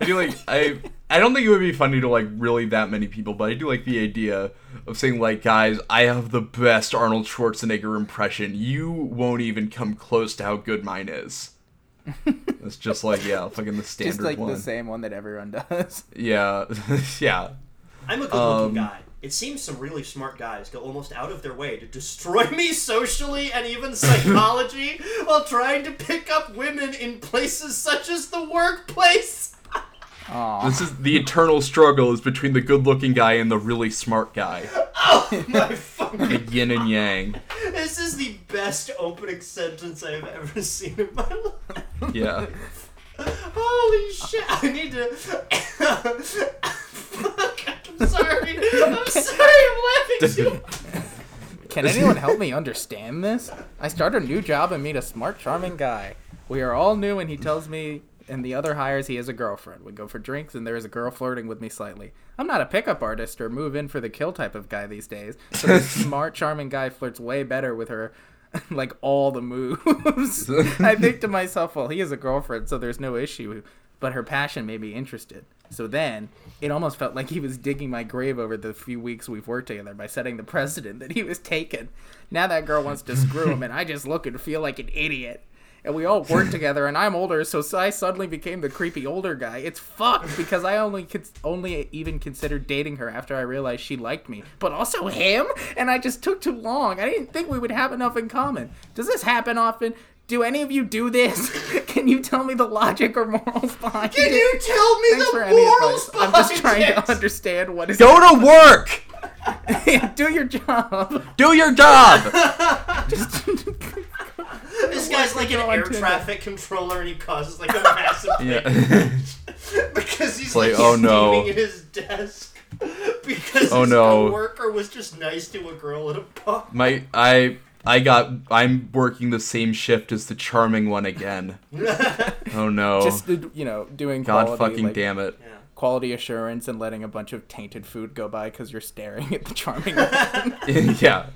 [SPEAKER 2] I do like I I don't think it would be funny to like really that many people, but I do like the idea of saying like, guys, I have the best Arnold Schwarzenegger impression. You won't even come close to how good mine is. It's just like yeah, fucking the standard
[SPEAKER 3] Just like
[SPEAKER 2] one.
[SPEAKER 3] the same one that everyone does.
[SPEAKER 2] Yeah, *laughs* yeah.
[SPEAKER 4] I'm a good-looking
[SPEAKER 2] Um,
[SPEAKER 4] guy. It seems some really smart guys go almost out of their way to destroy me socially and even psychology *laughs* while trying to pick up women in places such as the workplace.
[SPEAKER 3] Aw.
[SPEAKER 2] This is the eternal struggle is between the good-looking guy and the really smart guy. *laughs*
[SPEAKER 4] Oh my *laughs* fucking!
[SPEAKER 2] The yin and yang.
[SPEAKER 4] This is the best opening sentence I've ever seen in my life.
[SPEAKER 2] Yeah.
[SPEAKER 4] Holy shit! I need to. *laughs* Fuck! I'm sorry. I'm sorry. I'm laughing too.
[SPEAKER 3] Can anyone help me understand this? I start a new job and meet a smart, charming guy. We are all new, and he tells me and the other hires he has a girlfriend. We go for drinks, and there is a girl flirting with me slightly. I'm not a pickup artist or move in for the kill type of guy these days. So this *laughs* smart, charming guy flirts way better with her. *laughs* like all the moves. *laughs* I think to myself, well, he has a girlfriend, so there's no issue. But her passion made me interested. So then, it almost felt like he was digging my grave over the few weeks we've worked together by setting the precedent that he was taken. Now that girl wants to screw him, and I just look and feel like an idiot. And we all work *laughs* together, and I'm older, so I suddenly became the creepy older guy. It's fucked because I only cons- only even considered dating her after I realized she liked me, but also him. And I just took too long. I didn't think we would have enough in common. Does this happen often? Do any of you do this? *laughs* Can you tell me the logic or morals *laughs* behind
[SPEAKER 4] Can
[SPEAKER 3] it?
[SPEAKER 4] you tell me
[SPEAKER 3] Thanks
[SPEAKER 4] the morals
[SPEAKER 3] advice. I'm just trying
[SPEAKER 4] it?
[SPEAKER 3] to understand what is.
[SPEAKER 2] Go to work.
[SPEAKER 3] do your job.
[SPEAKER 2] Do your job. *laughs*
[SPEAKER 4] This guy's like an air
[SPEAKER 3] Tinder.
[SPEAKER 4] traffic controller, and he causes like a massive
[SPEAKER 2] yeah. *laughs*
[SPEAKER 4] because he's
[SPEAKER 2] like,
[SPEAKER 4] like,
[SPEAKER 2] oh,
[SPEAKER 4] he's
[SPEAKER 2] no.
[SPEAKER 4] at his desk *laughs* because
[SPEAKER 2] Oh,
[SPEAKER 4] his
[SPEAKER 2] no.
[SPEAKER 4] worker was just nice to a girl at a bar.
[SPEAKER 2] My I I got I'm working the same shift as the charming one again. Oh no.
[SPEAKER 3] Just you know, doing
[SPEAKER 2] God
[SPEAKER 3] quality,
[SPEAKER 2] fucking
[SPEAKER 3] like,
[SPEAKER 2] damn it.
[SPEAKER 4] Yeah.
[SPEAKER 3] quality assurance and letting a bunch of tainted food go by because you're staring at the charming woman.
[SPEAKER 2] yeah.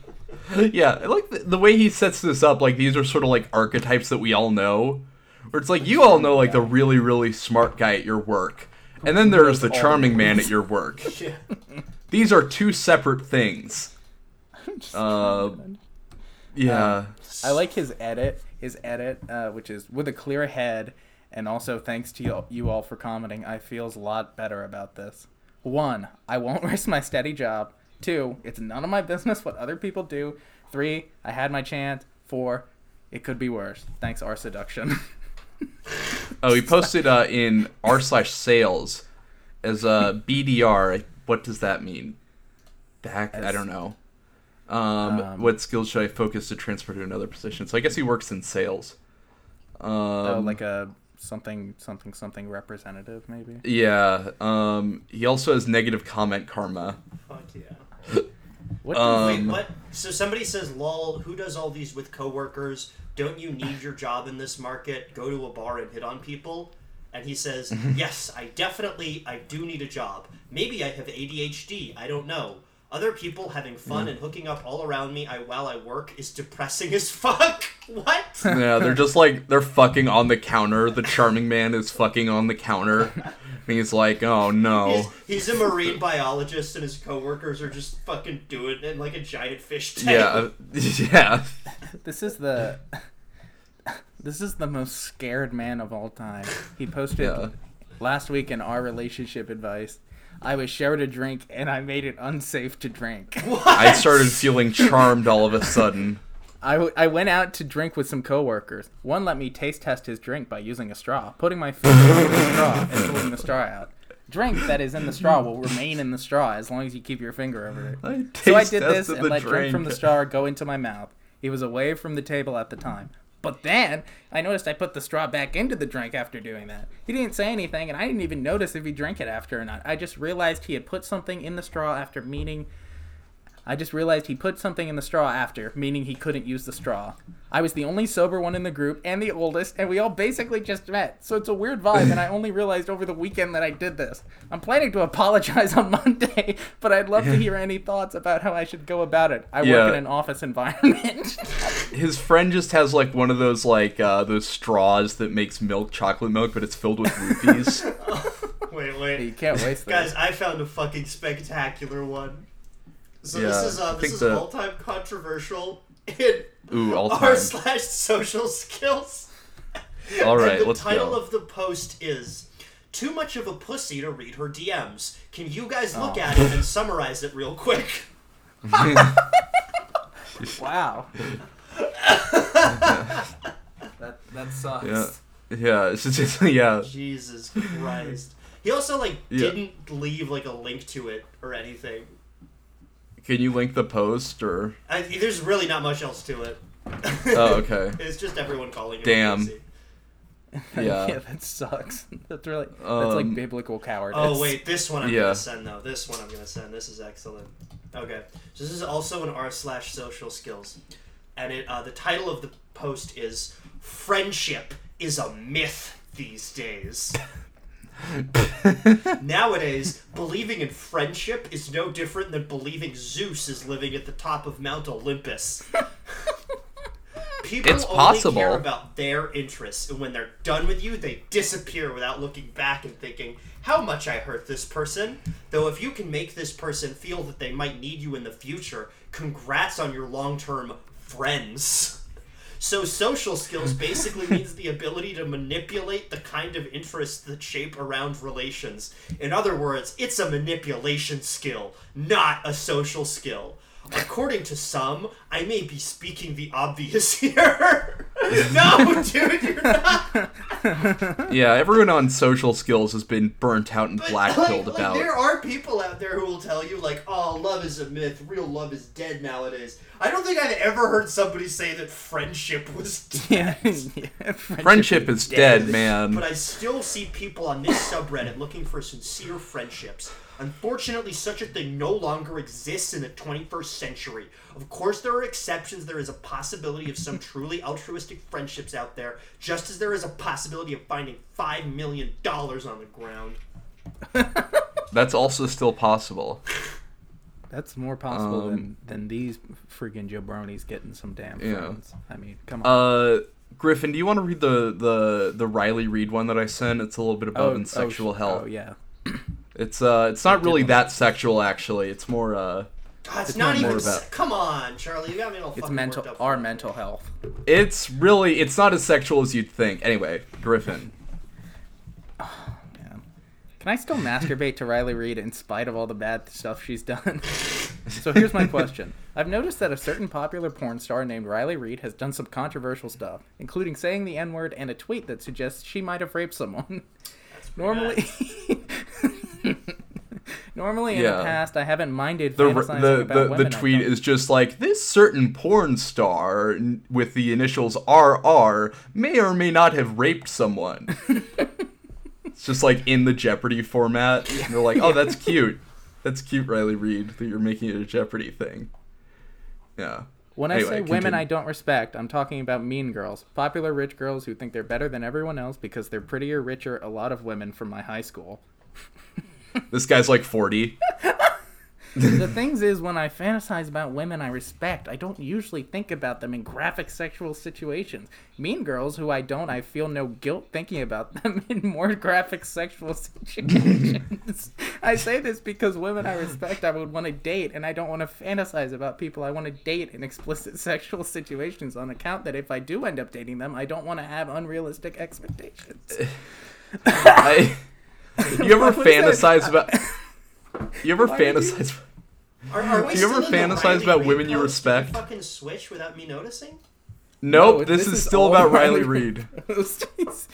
[SPEAKER 2] *laughs* Yeah, I like the, the way he sets this up. Like these are sort of like archetypes that we all know, where it's like you all know like the really really smart guy at your work, and then there's the charming man at your work. *laughs*
[SPEAKER 4] Yeah.
[SPEAKER 2] These are two separate things. *laughs* Uh, yeah.
[SPEAKER 3] I like his edit, his edit, uh, which is with a clear head, and also thanks to you, you all for commenting. I feels a lot better about this. One, I won't risk my steady job. Two, it's none of my business what other people do. Three, I had my chance. Four, it could be worse. Thanks, our seduction.
[SPEAKER 2] Oh, he posted uh, in r slash sales as a BDR. What does that mean? Back? I don't know. Um,
[SPEAKER 3] Um,
[SPEAKER 2] what skills should I focus to transfer to another position? So I guess he works in sales. Um,
[SPEAKER 3] oh, like a something, something, something representative, maybe.
[SPEAKER 2] yeah. Um, he also has negative comment karma.
[SPEAKER 4] Fuck yeah.
[SPEAKER 3] What?
[SPEAKER 2] Um,
[SPEAKER 4] Wait, what? So somebody says, "Lol, who does all these with coworkers? Don't you need your job in this market? Go to a bar and hit on people." And he says, *laughs* "Yes, I definitely, I do need a job. Maybe I have ADHD. I don't know. Other people having fun and hooking up all around me I, while I work is depressing as fuck. *laughs* What?
[SPEAKER 2] Yeah, they're just like they're fucking on the counter. The charming man is fucking on the counter. *laughs* And he's like, oh no.
[SPEAKER 4] He's, he's a marine biologist, and his coworkers are just fucking doing it in like a giant fish tank.
[SPEAKER 2] Yeah, uh, *laughs* yeah.
[SPEAKER 3] This is the this is the most scared man of all time. He posted
[SPEAKER 2] Yeah.
[SPEAKER 3] last week in our relationship advice. I was shared a drink and I made it unsafe to drink.
[SPEAKER 4] What?
[SPEAKER 2] I started feeling charmed all of a sudden.
[SPEAKER 3] I, w- I went out to drink with some coworkers. One let me taste test his drink by using a straw, putting my finger in the straw and pulling the straw out. Drink that is in the straw will remain in the straw as long as you keep your finger over it.
[SPEAKER 2] I
[SPEAKER 3] So I did this and let drink from the straw go into my mouth. He was away from the table at the time. But then I noticed I put the straw back into the drink after doing that. He didn't say anything, and I didn't even notice if he drank it after or not. I just realized he had put something in the straw after meaning. I just realized he put something in the straw after, meaning he couldn't use the straw. I was the only sober one in the group and the oldest, and we all basically just met. So it's a weird vibe, and I only realized over the weekend that I did this. I'm planning to apologize on *laughs* Monday, but I'd love to hear any thoughts about how I should go about it. I
[SPEAKER 2] Yeah.
[SPEAKER 3] work in an office environment. *laughs*
[SPEAKER 2] His friend just has like one of those like uh, those straws that makes milk chocolate milk, but it's filled with rupees. *laughs*
[SPEAKER 4] Wait, wait.
[SPEAKER 3] you can't waste
[SPEAKER 4] Guys,
[SPEAKER 3] this.
[SPEAKER 4] I found a fucking spectacular one. So this is uh, this is
[SPEAKER 2] the-
[SPEAKER 4] all time controversial in
[SPEAKER 2] Ooh, all *laughs*
[SPEAKER 4] r slash social skills.
[SPEAKER 2] All right,
[SPEAKER 4] and the
[SPEAKER 2] let's
[SPEAKER 4] title
[SPEAKER 2] go.
[SPEAKER 4] of the post is "Too much of a pussy to read her DMs." Can you guys look
[SPEAKER 3] Oh.
[SPEAKER 4] at it and *laughs* summarize it real quick? *laughs*
[SPEAKER 3] Wow. that that sucks.
[SPEAKER 2] Yeah, yeah. It's just, it's, yeah.
[SPEAKER 4] Jesus Christ. He also like
[SPEAKER 2] Yeah.
[SPEAKER 4] didn't leave like a link to it or anything.
[SPEAKER 2] Can you link the post or?
[SPEAKER 4] I, there's really not much else to it.
[SPEAKER 2] Oh, *laughs* okay.
[SPEAKER 4] it's just everyone calling him
[SPEAKER 2] Damn.
[SPEAKER 4] a. *laughs*
[SPEAKER 2] Yeah.
[SPEAKER 3] yeah, that sucks. *laughs* That's really that's like
[SPEAKER 2] Um,
[SPEAKER 3] biblical cowardice.
[SPEAKER 4] Oh wait, this one I'm
[SPEAKER 2] Yeah.
[SPEAKER 4] gonna send though. This one I'm gonna send. This is excellent. Okay, so this is also an r slash social skills, and it uh, the title of the post is "Friendship is a myth." these days. *laughs* Nowadays, believing in friendship is no different than believing Zeus is living at the top of Mount Olympus. People
[SPEAKER 2] It's
[SPEAKER 4] only
[SPEAKER 2] possible.
[SPEAKER 4] care about their interests, and when they're done with you, they disappear without looking back and thinking, how much I hurt this person. Though if you can make this person feel that they might need you in the future, congrats on your long term friends. So social skills basically means the ability to manipulate the kind of interests that shape around relations. In other words, it's a manipulation skill, not a social skill. According to some, I may be speaking the obvious *laughs* here. *laughs* no, dude, you're not. *laughs*
[SPEAKER 2] Yeah, everyone on social skills has been burnt out and
[SPEAKER 4] But,
[SPEAKER 2] black
[SPEAKER 4] like,
[SPEAKER 2] pilled
[SPEAKER 4] like,
[SPEAKER 2] about.
[SPEAKER 4] there are people out there who will tell you like, "Oh, love is a myth. Real love is dead nowadays." I don't think I've ever heard somebody say that friendship was dead.
[SPEAKER 3] Yeah, yeah.
[SPEAKER 2] Friendship is dead, man.
[SPEAKER 4] But I still see people on this subreddit looking for sincere friendships. Unfortunately, such a thing no longer exists in the 21st century. Of course, there are exceptions. There is a possibility of some *laughs* truly altruistic friendships out there, just as there is a possibility of finding $5 million on the ground. *laughs*
[SPEAKER 2] That's also still possible.
[SPEAKER 3] That's more possible
[SPEAKER 2] Um,
[SPEAKER 3] than, than these freaking jabronis getting some damn
[SPEAKER 2] Yeah.
[SPEAKER 3] friends. I mean, come on.
[SPEAKER 2] Uh, Griffin, do you want to read the the the Riley Reid one that I sent? It's a little bit about in
[SPEAKER 3] oh,
[SPEAKER 2] sexual
[SPEAKER 3] sh-
[SPEAKER 2] health.
[SPEAKER 3] Oh yeah.
[SPEAKER 2] It's uh, it's not really that sexual actually. It's more uh,
[SPEAKER 4] God, it's,
[SPEAKER 2] It's
[SPEAKER 4] not
[SPEAKER 2] not
[SPEAKER 4] even.
[SPEAKER 2] about-
[SPEAKER 4] Come on, Charlie. You got me all
[SPEAKER 3] It's
[SPEAKER 4] fucking
[SPEAKER 3] mental.
[SPEAKER 4] worked up.
[SPEAKER 3] Our
[SPEAKER 4] for it.
[SPEAKER 3] mental health.
[SPEAKER 2] it's really it's not as sexual as you'd think. Anyway, Griffin. *sighs*
[SPEAKER 3] Man. Can I still masturbate to Riley Reid in spite of all the bad stuff she's done? *laughs* so here's my question. I've noticed that a certain popular porn star named Riley Reid has done some controversial stuff, including saying the N word and a tweet that suggests she might have raped someone. Normally, *laughs* normally in
[SPEAKER 2] Yeah.
[SPEAKER 3] the past, I haven't minded
[SPEAKER 2] The
[SPEAKER 3] fantasizing
[SPEAKER 2] the
[SPEAKER 3] about
[SPEAKER 2] the, the
[SPEAKER 3] women I've
[SPEAKER 2] tweet is just like this certain porn star with the initials RR may or may not have raped someone. *laughs* it's just like in the Jeopardy format. And they're like, oh, that's *laughs* cute. That's cute, Riley Reid, that you're making it a Jeopardy thing. Yeah.
[SPEAKER 3] When I
[SPEAKER 2] Anyway,
[SPEAKER 3] say women. I don't respect, I'm talking about mean girls. Popular rich girls who think they're better than everyone else because they're prettier, richer, a lot of women from my high school. *laughs*
[SPEAKER 2] This guy's like 40.
[SPEAKER 3] the things is when I fantasize about women I respect, I don't usually think about them in graphic sexual situations. Mean girls who I don't, I feel no guilt thinking about *laughs* them in more graphic sexual situations. I say this because women I respect I would want to date and I don't want to fantasize about people I want to date in explicit sexual situations on account that if I do end up dating them, I don't want to have unrealistic expectations.
[SPEAKER 2] I, *laughs* you ever
[SPEAKER 3] What is
[SPEAKER 2] fantasize about. You ever
[SPEAKER 3] Why would you-
[SPEAKER 2] fantasize.
[SPEAKER 4] Are, are
[SPEAKER 2] Do you ever
[SPEAKER 4] still in the
[SPEAKER 2] fantasize about women you
[SPEAKER 4] post? Did we
[SPEAKER 2] respect?
[SPEAKER 4] fucking switch without me noticing.
[SPEAKER 2] Nope,
[SPEAKER 3] No,
[SPEAKER 2] this, is, still about Riley Reid. *laughs*
[SPEAKER 3] He's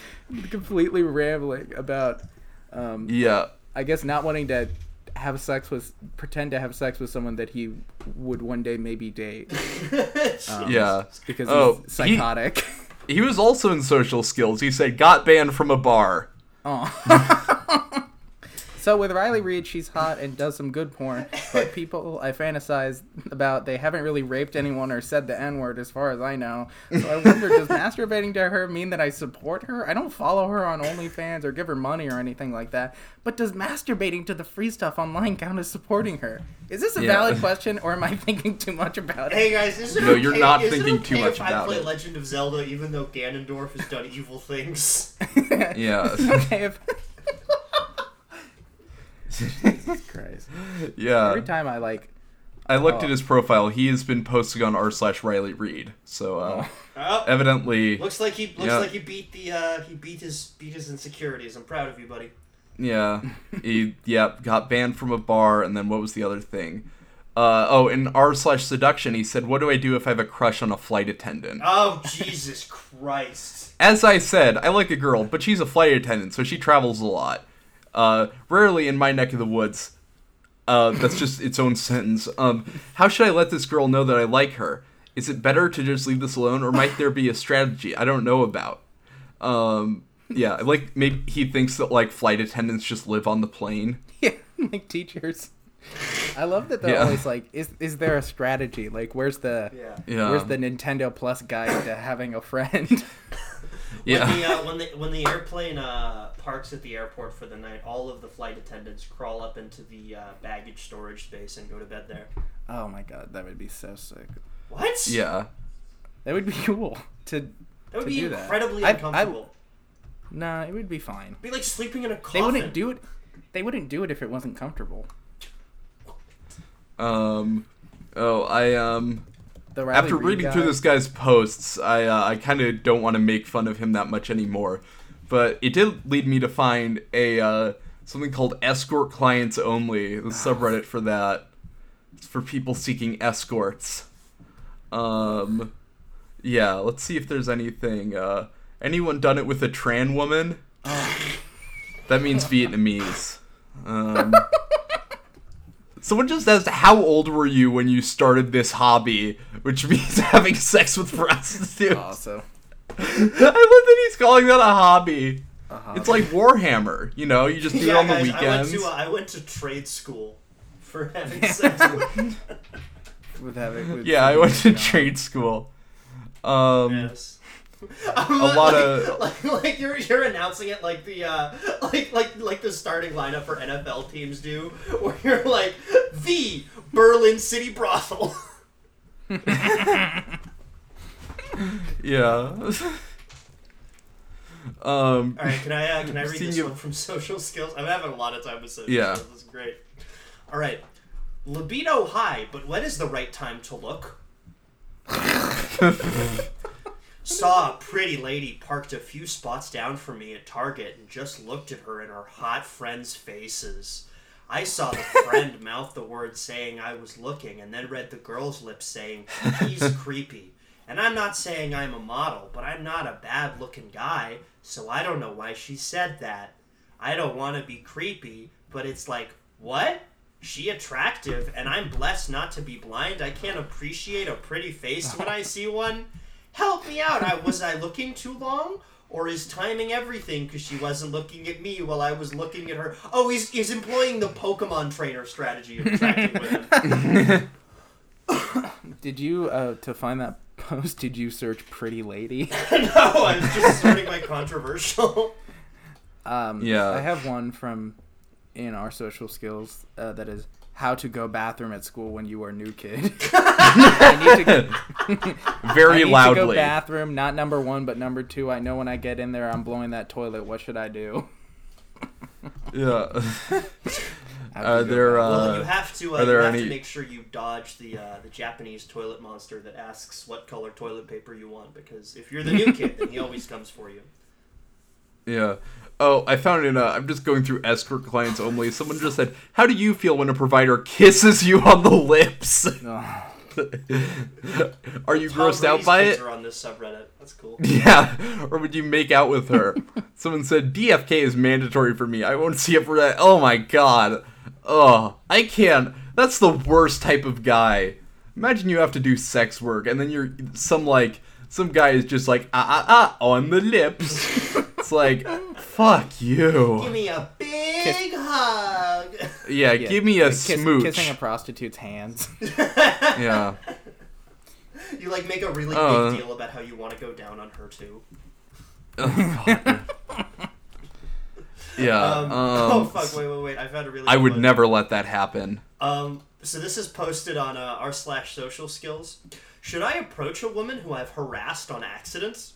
[SPEAKER 3] completely rambling about, um,
[SPEAKER 2] Yeah.
[SPEAKER 3] I guess, not wanting to have sex with, pretend to have sex with someone that he would one day maybe date *laughs* um,
[SPEAKER 2] Yeah.
[SPEAKER 3] because
[SPEAKER 2] Oh,
[SPEAKER 3] he's
[SPEAKER 2] he-
[SPEAKER 3] psychotic.
[SPEAKER 2] He was also in social skills. He said, got banned from a bar.
[SPEAKER 3] Aw. So with Riley Reid, she's hot and does some good porn, but people I fantasize about, they haven't really raped anyone or said the N word as far as I know. So I wonder, does *laughs* masturbating to her mean that I support her? I don't follow her on OnlyFans or give her money or anything like that. But does masturbating to the free stuff online count as supporting her? Is this a
[SPEAKER 2] Yeah.
[SPEAKER 3] valid question, or am I thinking too much about it?
[SPEAKER 4] Hey guys, is it
[SPEAKER 2] No,
[SPEAKER 4] okay,
[SPEAKER 2] you're not
[SPEAKER 4] is it
[SPEAKER 2] thinking too much
[SPEAKER 4] if
[SPEAKER 2] about
[SPEAKER 4] I play
[SPEAKER 2] it.
[SPEAKER 4] Legend of Zelda even though Ganondorf has done evil things? *laughs*
[SPEAKER 2] Yeah. *laughs*
[SPEAKER 3] okay. If... *laughs* Jesus Christ!
[SPEAKER 2] yeah.
[SPEAKER 3] Every time I like
[SPEAKER 2] I looked
[SPEAKER 3] Oh.
[SPEAKER 2] at his profile. He has been posting on r slash Riley Reid. So uh,
[SPEAKER 4] Oh,
[SPEAKER 2] evidently,
[SPEAKER 4] looks like he looks
[SPEAKER 2] Yeah.
[SPEAKER 4] like he beat the uh, he beat his beat his insecurities. I'm proud of you, buddy.
[SPEAKER 2] yeah, he yeah got banned from a bar. And then what was the other thing? Uh, oh, in r slash seduction, he said, "What do I do if I have a crush on a flight attendant?"
[SPEAKER 4] Oh Jesus Christ!
[SPEAKER 2] As I said, I like a girl, but she's a flight attendant, so she travels a lot. Uh, rarely in my neck of the woods. Uh, that's just its own sentence. Um, how should I let this girl know that I like her? Is it better to just leave this alone, or might there be a strategy I don't know about? Um, yeah, like maybe he thinks that like flight attendants just live on the plane. *laughs*
[SPEAKER 3] Yeah, like teachers. I love that they're
[SPEAKER 2] Yeah.
[SPEAKER 3] always like, is is there a strategy? Like, where's the
[SPEAKER 4] Yeah.
[SPEAKER 2] Yeah,
[SPEAKER 3] where's the Nintendo Plus guide to having a friend? *laughs*
[SPEAKER 2] Yeah.
[SPEAKER 4] When the, uh, *laughs* when the when the airplane uh, parks at the airport for the night, all of the flight attendants crawl up into the uh, baggage storage space and go to bed there.
[SPEAKER 3] Oh my god, that would be so sick.
[SPEAKER 4] What?
[SPEAKER 2] Yeah.
[SPEAKER 3] That would be *laughs* cool to.
[SPEAKER 4] That would
[SPEAKER 3] to
[SPEAKER 4] be
[SPEAKER 3] do that.
[SPEAKER 4] incredibly
[SPEAKER 3] I- I-
[SPEAKER 4] uncomfortable.
[SPEAKER 3] Nah, it would be fine.
[SPEAKER 4] It'd be like sleeping in a coffin.
[SPEAKER 3] They wouldn't do it. They wouldn't do it if it wasn't comfortable.
[SPEAKER 2] Um. Oh, I um. After reading
[SPEAKER 3] guy-
[SPEAKER 2] through this guy's posts, I uh, I kind of don't want to make fun of him that much anymore, but it did lead me to find a uh, something called escort clients only. The subreddit for that. It's for people seeking escorts. Um, yeah. Let's see if there's anything. Uh, anyone done it with a Tran woman? that means Vietnamese. *laughs* Um. Someone just asked, "How old were you when you started this hobby?" Which *laughs* means having sex with prostitutes.
[SPEAKER 3] Also, *laughs*
[SPEAKER 2] I love that he's calling that a hobby.
[SPEAKER 3] uh
[SPEAKER 2] It's like Warhammer, you know. You just do it
[SPEAKER 4] yeah,
[SPEAKER 2] on the
[SPEAKER 4] guys,
[SPEAKER 2] weekends.
[SPEAKER 4] I went to uh, I went to trade school for having *laughs* sex with.
[SPEAKER 3] with having. With
[SPEAKER 2] yeah, I went to
[SPEAKER 3] Yeah.
[SPEAKER 2] trade school. Um,
[SPEAKER 4] Yes. *laughs*
[SPEAKER 2] A lot
[SPEAKER 4] like,
[SPEAKER 2] of- *laughs*
[SPEAKER 4] like, like you're you're announcing it like the uh like like like the starting lineup for NFL teams do, where you're like the Berlin City brothel. *laughs*
[SPEAKER 2] yeah. um,
[SPEAKER 4] All right, can I uh, can I read this
[SPEAKER 2] you-
[SPEAKER 4] one from social skills? I'm having a lot of time with social
[SPEAKER 2] Yeah.
[SPEAKER 4] skills. This is great. All right, libido high, but when is the right time to look? Saw a pretty lady parked a few spots down from me at Target and just looked at her and her hot friends' faces. I saw the *laughs* friend mouth the word saying I was looking and then read the girl's lips saying, he's *laughs* creepy. And I'm not saying I'm a model, but I'm not a bad looking guy, so I don't know why she said that. I don't want to be creepy, but it's like, what? She attractive, and I'm blessed not to be blind. I can't appreciate a pretty face when I *laughs* see one. Help me out. I was I looking too long? Or is timing everything because she wasn't looking at me while I was looking at her? Oh, he's, he's employing the Pokemon trainer strategy of attracting women. *laughs*
[SPEAKER 3] Did you uh to find that post? Did you search "pretty lady"? *laughs*
[SPEAKER 4] no, I was just starting my controversial.
[SPEAKER 3] Um,
[SPEAKER 2] Yeah.
[SPEAKER 3] I have one from in our social skills uh, that is how to go bathroom at school when you are new kid. *laughs* I need to go, *laughs* I
[SPEAKER 2] very
[SPEAKER 3] need to go bathroom, not number one, but number two. I know when I get in there, I'm blowing that toilet. What should I do?
[SPEAKER 2] yeah. *laughs*
[SPEAKER 3] I have
[SPEAKER 2] Uh,
[SPEAKER 3] to go
[SPEAKER 2] there, uh,
[SPEAKER 4] well, you have to. Uh,
[SPEAKER 2] are there
[SPEAKER 4] you have
[SPEAKER 2] any-
[SPEAKER 4] to make sure you dodge the uh, the Japanese toilet monster that asks what color toilet paper you want, because if you're the new kid, then he always comes for you.
[SPEAKER 2] Yeah. Oh, I found it. Uh, I'm just going through escort clients only. Someone just said, "How do you feel when a provider kisses you on the lips? *laughs* Are you
[SPEAKER 4] Tom
[SPEAKER 2] grossed out by it?
[SPEAKER 4] Are on this subreddit. That's cool. *laughs*
[SPEAKER 2] Yeah. Or would you make out with her? *laughs* Someone said DFK is mandatory for me. I won't see it for that. Oh my god. Oh, I can't. That's the worst type of guy. Imagine you have to do sex work and then you're some like some guy is just like ah ah ah on the lips. *laughs* it's like fuck you.
[SPEAKER 4] Give me a big hug.
[SPEAKER 2] Yeah,
[SPEAKER 3] Yeah,
[SPEAKER 2] give me a
[SPEAKER 3] kiss-
[SPEAKER 2] smooch.
[SPEAKER 3] Kissing a prostitute's hands. *laughs*
[SPEAKER 2] yeah.
[SPEAKER 4] You like make a really
[SPEAKER 2] Uh.
[SPEAKER 4] big deal about how you want to go down on her too.
[SPEAKER 2] Oh, *laughs* yeah.
[SPEAKER 4] Um,
[SPEAKER 2] Um,
[SPEAKER 4] oh fuck! Wait, wait, wait! I found a really.
[SPEAKER 2] I would
[SPEAKER 4] one.
[SPEAKER 2] never let that happen.
[SPEAKER 4] Um, so this is posted on uh, r slash social skills. Should I approach a woman who I've harassed on accidents?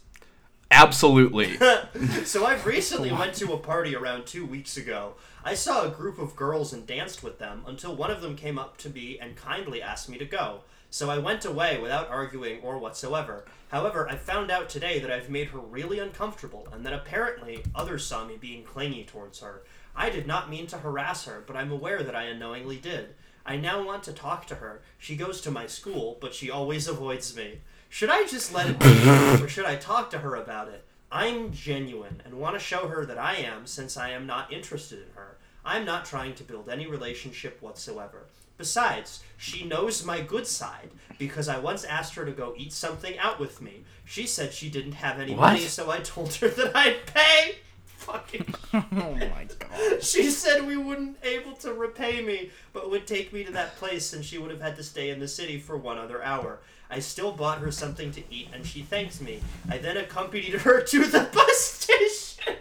[SPEAKER 2] Absolutely. *laughs*
[SPEAKER 4] so I've recently went to a party around two weeks ago. I saw a group of girls and danced with them until one of them came up to me and kindly asked me to go. So I went away without arguing or whatsoever. However, I found out today that I've made her really uncomfortable and that apparently others saw me being clingy towards her. I did not mean to harass her, but I'm aware that I unknowingly did. I now want to talk to her. She goes to my school, but she always avoids me. Should I just let it be, *laughs* or should I talk to her about it? I'm genuine and want to show her that I am since I am not interested in her. I'm not trying to build any relationship whatsoever. Besides, she knows my good side because I once asked her to go eat something out with me. She said she didn't have any
[SPEAKER 2] What?
[SPEAKER 4] money, so I told her *laughs* that I'd pay. Fucking *laughs*
[SPEAKER 3] oh my *laughs* god.
[SPEAKER 4] she said we wouldn't able to repay me, but would take me to that place and she would have had to stay in the city for one other hour. I still bought her something to eat, and she thanks me. I then accompanied her to the *laughs* bus station.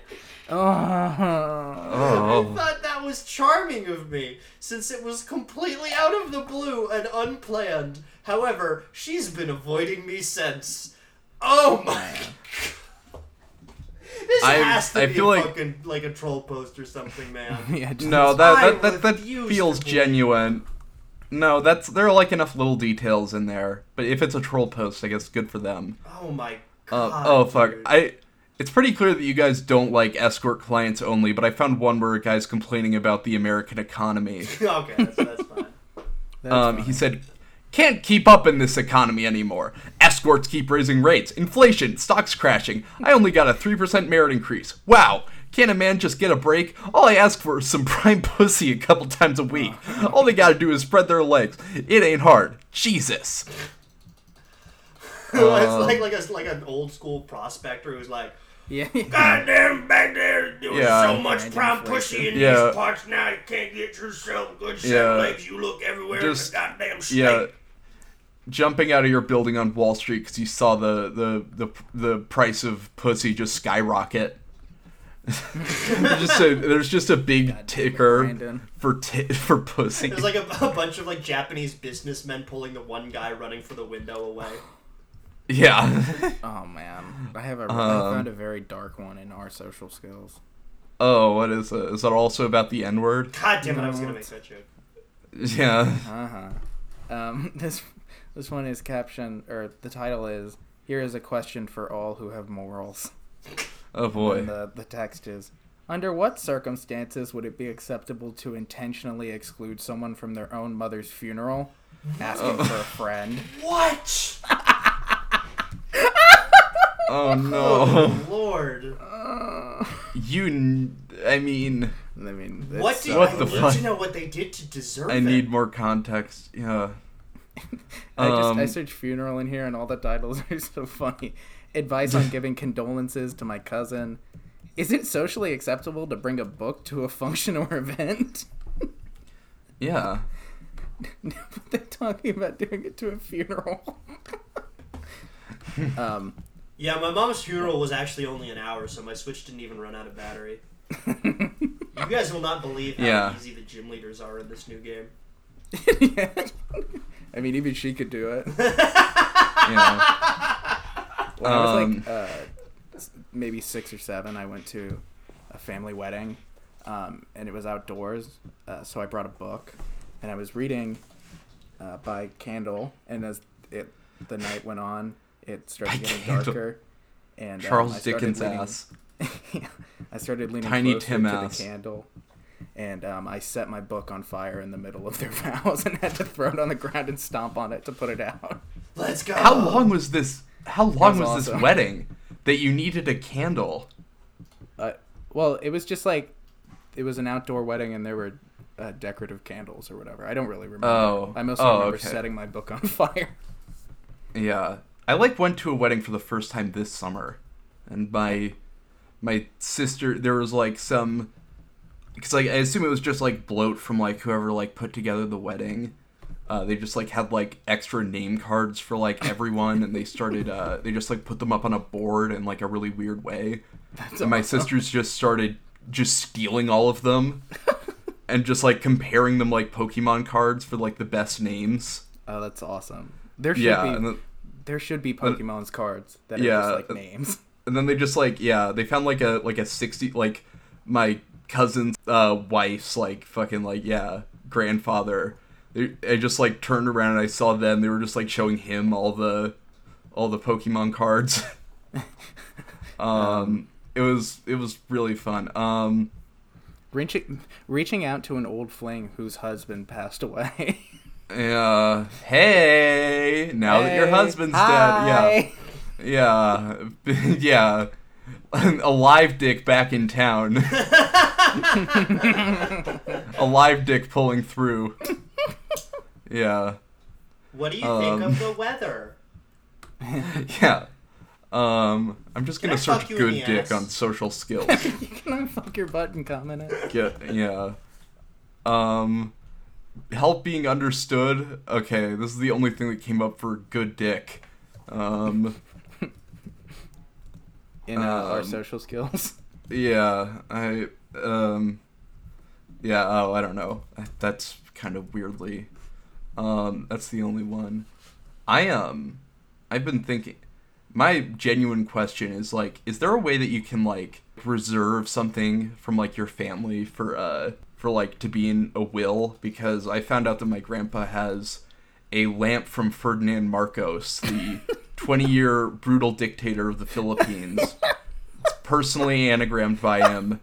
[SPEAKER 3] Oh.
[SPEAKER 4] I
[SPEAKER 2] Oh.
[SPEAKER 4] thought that was charming of me, since it was completely out of the blue and unplanned. However, she's been avoiding me since. Oh my! This
[SPEAKER 2] I-
[SPEAKER 4] has to
[SPEAKER 2] I
[SPEAKER 4] be
[SPEAKER 2] feel
[SPEAKER 4] a
[SPEAKER 2] like-
[SPEAKER 4] fucking like a troll post or something, man. *laughs*
[SPEAKER 3] yeah, just,
[SPEAKER 2] No, that that, that, that feels genuine. No, that's there are like enough little details in there. But if it's a troll post, I guess good for them.
[SPEAKER 4] Oh my
[SPEAKER 2] Uh,
[SPEAKER 4] god.
[SPEAKER 2] oh fuck,
[SPEAKER 4] dude.
[SPEAKER 2] I. It's pretty clear that you guys don't like escort clients only, but I found one where a guy's complaining about the American economy. *laughs*
[SPEAKER 4] okay, that's, that's fine.
[SPEAKER 3] that's
[SPEAKER 2] um,
[SPEAKER 3] fine.
[SPEAKER 2] he said, "Can't keep up in this economy anymore. Escorts keep raising rates, inflation, stocks crashing. I only got a three percent merit increase. Wow." Can't a man just get a break? All I ask for is some *laughs* prime pussy a couple times a week. All they gotta do is spread their legs. It ain't hard. Jesus. *laughs*
[SPEAKER 4] it's um, like like a like an old school prospector who's like,
[SPEAKER 3] yeah. *laughs*
[SPEAKER 4] "Goddamn, back there, there was
[SPEAKER 2] Yeah.
[SPEAKER 4] so much prime pussy in
[SPEAKER 2] Yeah.
[SPEAKER 4] these parts now. You can't get yourself good set
[SPEAKER 2] Yeah.
[SPEAKER 4] legs. You look everywhere
[SPEAKER 2] Just-
[SPEAKER 4] in the goddamn state."
[SPEAKER 2] Yeah. Jumping out of your building on Wall Street because you saw the, the, the, the price of pussy just skyrocket. there's, *laughs* just a, there's just a big ticker for ti for pussy.
[SPEAKER 4] There's like a, a bunch of like Japanese businessmen pulling the one guy running for the window away. *sighs*
[SPEAKER 2] Yeah. *laughs*
[SPEAKER 3] Oh man, I have a.
[SPEAKER 2] Um,
[SPEAKER 3] I found a very dark one in our social skills.
[SPEAKER 2] oh, what is it? Is that also about the N word?
[SPEAKER 4] God damn it! I was gonna make
[SPEAKER 3] it's-
[SPEAKER 4] that joke.
[SPEAKER 2] Yeah.
[SPEAKER 3] Uh huh. Um, *laughs* this this one is caption or the title is here is a question for all who have morals.
[SPEAKER 2] Oh boy.
[SPEAKER 3] And the the text is under what circumstances would it be acceptable to intentionally exclude someone from their own mother's funeral, asking for a friend?
[SPEAKER 4] What? *laughs*
[SPEAKER 2] Oh no.
[SPEAKER 4] Oh lord!
[SPEAKER 2] You. n- I mean,
[SPEAKER 3] I mean,
[SPEAKER 4] What
[SPEAKER 3] do
[SPEAKER 4] did
[SPEAKER 3] uh,
[SPEAKER 2] What
[SPEAKER 4] I
[SPEAKER 2] the
[SPEAKER 4] need
[SPEAKER 2] fuck?
[SPEAKER 4] to know what they did to deserve
[SPEAKER 2] I
[SPEAKER 4] it?
[SPEAKER 2] need more context. Yeah. *laughs*
[SPEAKER 3] I just I
[SPEAKER 2] Um,
[SPEAKER 3] searched funeral in here and all the titles are *laughs* so funny. Advice on *laughs* giving condolences to my cousin. Is it socially acceptable to bring a book to a function or event?
[SPEAKER 2] Yeah.
[SPEAKER 3] but they're talking about doing it to a funeral. um,
[SPEAKER 4] Yeah, my mom's funeral was actually only an hour, so my Switch didn't even run out of battery. You guys will not believe how
[SPEAKER 2] Yeah.
[SPEAKER 4] easy the gym leaders are in this new game.
[SPEAKER 3] yeah. I mean, even she could do it. *laughs*
[SPEAKER 2] Yeah.
[SPEAKER 3] When I was
[SPEAKER 2] Um,
[SPEAKER 3] like uh, maybe six or seven, I went to a family wedding, um, and it was outdoors. Uh, so I brought a book, and I was reading uh, by candle. And as it the night went on, it started
[SPEAKER 2] By
[SPEAKER 3] getting
[SPEAKER 2] candle.
[SPEAKER 3] darker. And um, I
[SPEAKER 2] Charles
[SPEAKER 3] started
[SPEAKER 2] Dickens
[SPEAKER 3] leaning-
[SPEAKER 2] ass. *laughs*
[SPEAKER 3] I started leaning
[SPEAKER 2] Tiny
[SPEAKER 3] closer
[SPEAKER 2] Tim
[SPEAKER 3] to
[SPEAKER 2] ass.
[SPEAKER 3] the candle, and um, I set my book on fire in the middle of their *laughs* vows and had to throw it on the ground and stomp on it to put it out.
[SPEAKER 4] Let's go.
[SPEAKER 2] How long was this? How long
[SPEAKER 3] was
[SPEAKER 2] was, this wedding that you needed a candle?
[SPEAKER 3] Uh, well, it was just like it was an outdoor wedding, and there were uh, decorative candles or whatever. I don't really remember.
[SPEAKER 2] Oh.
[SPEAKER 3] I mostly
[SPEAKER 2] Oh,
[SPEAKER 3] remember
[SPEAKER 2] okay.
[SPEAKER 3] setting my book on *laughs* fire.
[SPEAKER 2] Yeah, I like went to a wedding for the first time this summer, and my my sister there was like some because like I assume it was just like bloat from like whoever like put together the wedding. Uh, they just like had like extra name cards for like everyone, and they started uh, they just like put them up on a board in like a really weird way.
[SPEAKER 3] That's
[SPEAKER 2] and my
[SPEAKER 3] awesome.
[SPEAKER 2] sisters just started just stealing all of them *laughs* and just like comparing them like Pokemon cards for like the best names.
[SPEAKER 3] Oh, that's awesome. There should
[SPEAKER 2] Yeah,
[SPEAKER 3] be
[SPEAKER 2] then,
[SPEAKER 3] there should be Pokemon's cards that are
[SPEAKER 2] yeah,
[SPEAKER 3] just like
[SPEAKER 2] uh,
[SPEAKER 3] names.
[SPEAKER 2] and then they just like yeah they found like a like a 60 like my cousin's uh wife's like fucking like yeah grandfather. They, I just like turned around and I saw them. They were just like showing him all the all the Pokemon cards. *laughs* Um it was it was really fun. Um
[SPEAKER 3] Reaching reaching out to an old fling whose husband passed away. *laughs*
[SPEAKER 2] yeah. Hey now that your
[SPEAKER 3] Hey,
[SPEAKER 2] husband's dead. Yeah. Yeah, *laughs* yeah. *laughs* A live dick back in town. *laughs* a live dick pulling through. Yeah,
[SPEAKER 4] What do you
[SPEAKER 2] Um,
[SPEAKER 4] think of the weather? *laughs*
[SPEAKER 2] yeah. Um, I'm just
[SPEAKER 4] Can
[SPEAKER 2] gonna
[SPEAKER 4] I
[SPEAKER 2] search good dick
[SPEAKER 4] ass?
[SPEAKER 2] on social skills.
[SPEAKER 3] You can I fuck your butt and comment it?
[SPEAKER 2] Get yeah. Um, help being understood. Okay, this is the only thing that came up for good dick. Um,
[SPEAKER 3] In uh, our
[SPEAKER 2] Um,
[SPEAKER 3] social skills. *laughs*
[SPEAKER 2] yeah, I um, yeah. Oh, I don't know. That's kind of weirdly. Um, that's the only one. I um, I've been thinking. My genuine question is like, is there a way that you can like reserve something from like your family for uh for like to be in a will? Because I found out that my grandpa has a lamp from Ferdinand Marcos, the *laughs* 20 year brutal dictator of the Philippines. It's *laughs* personally anagrammed by him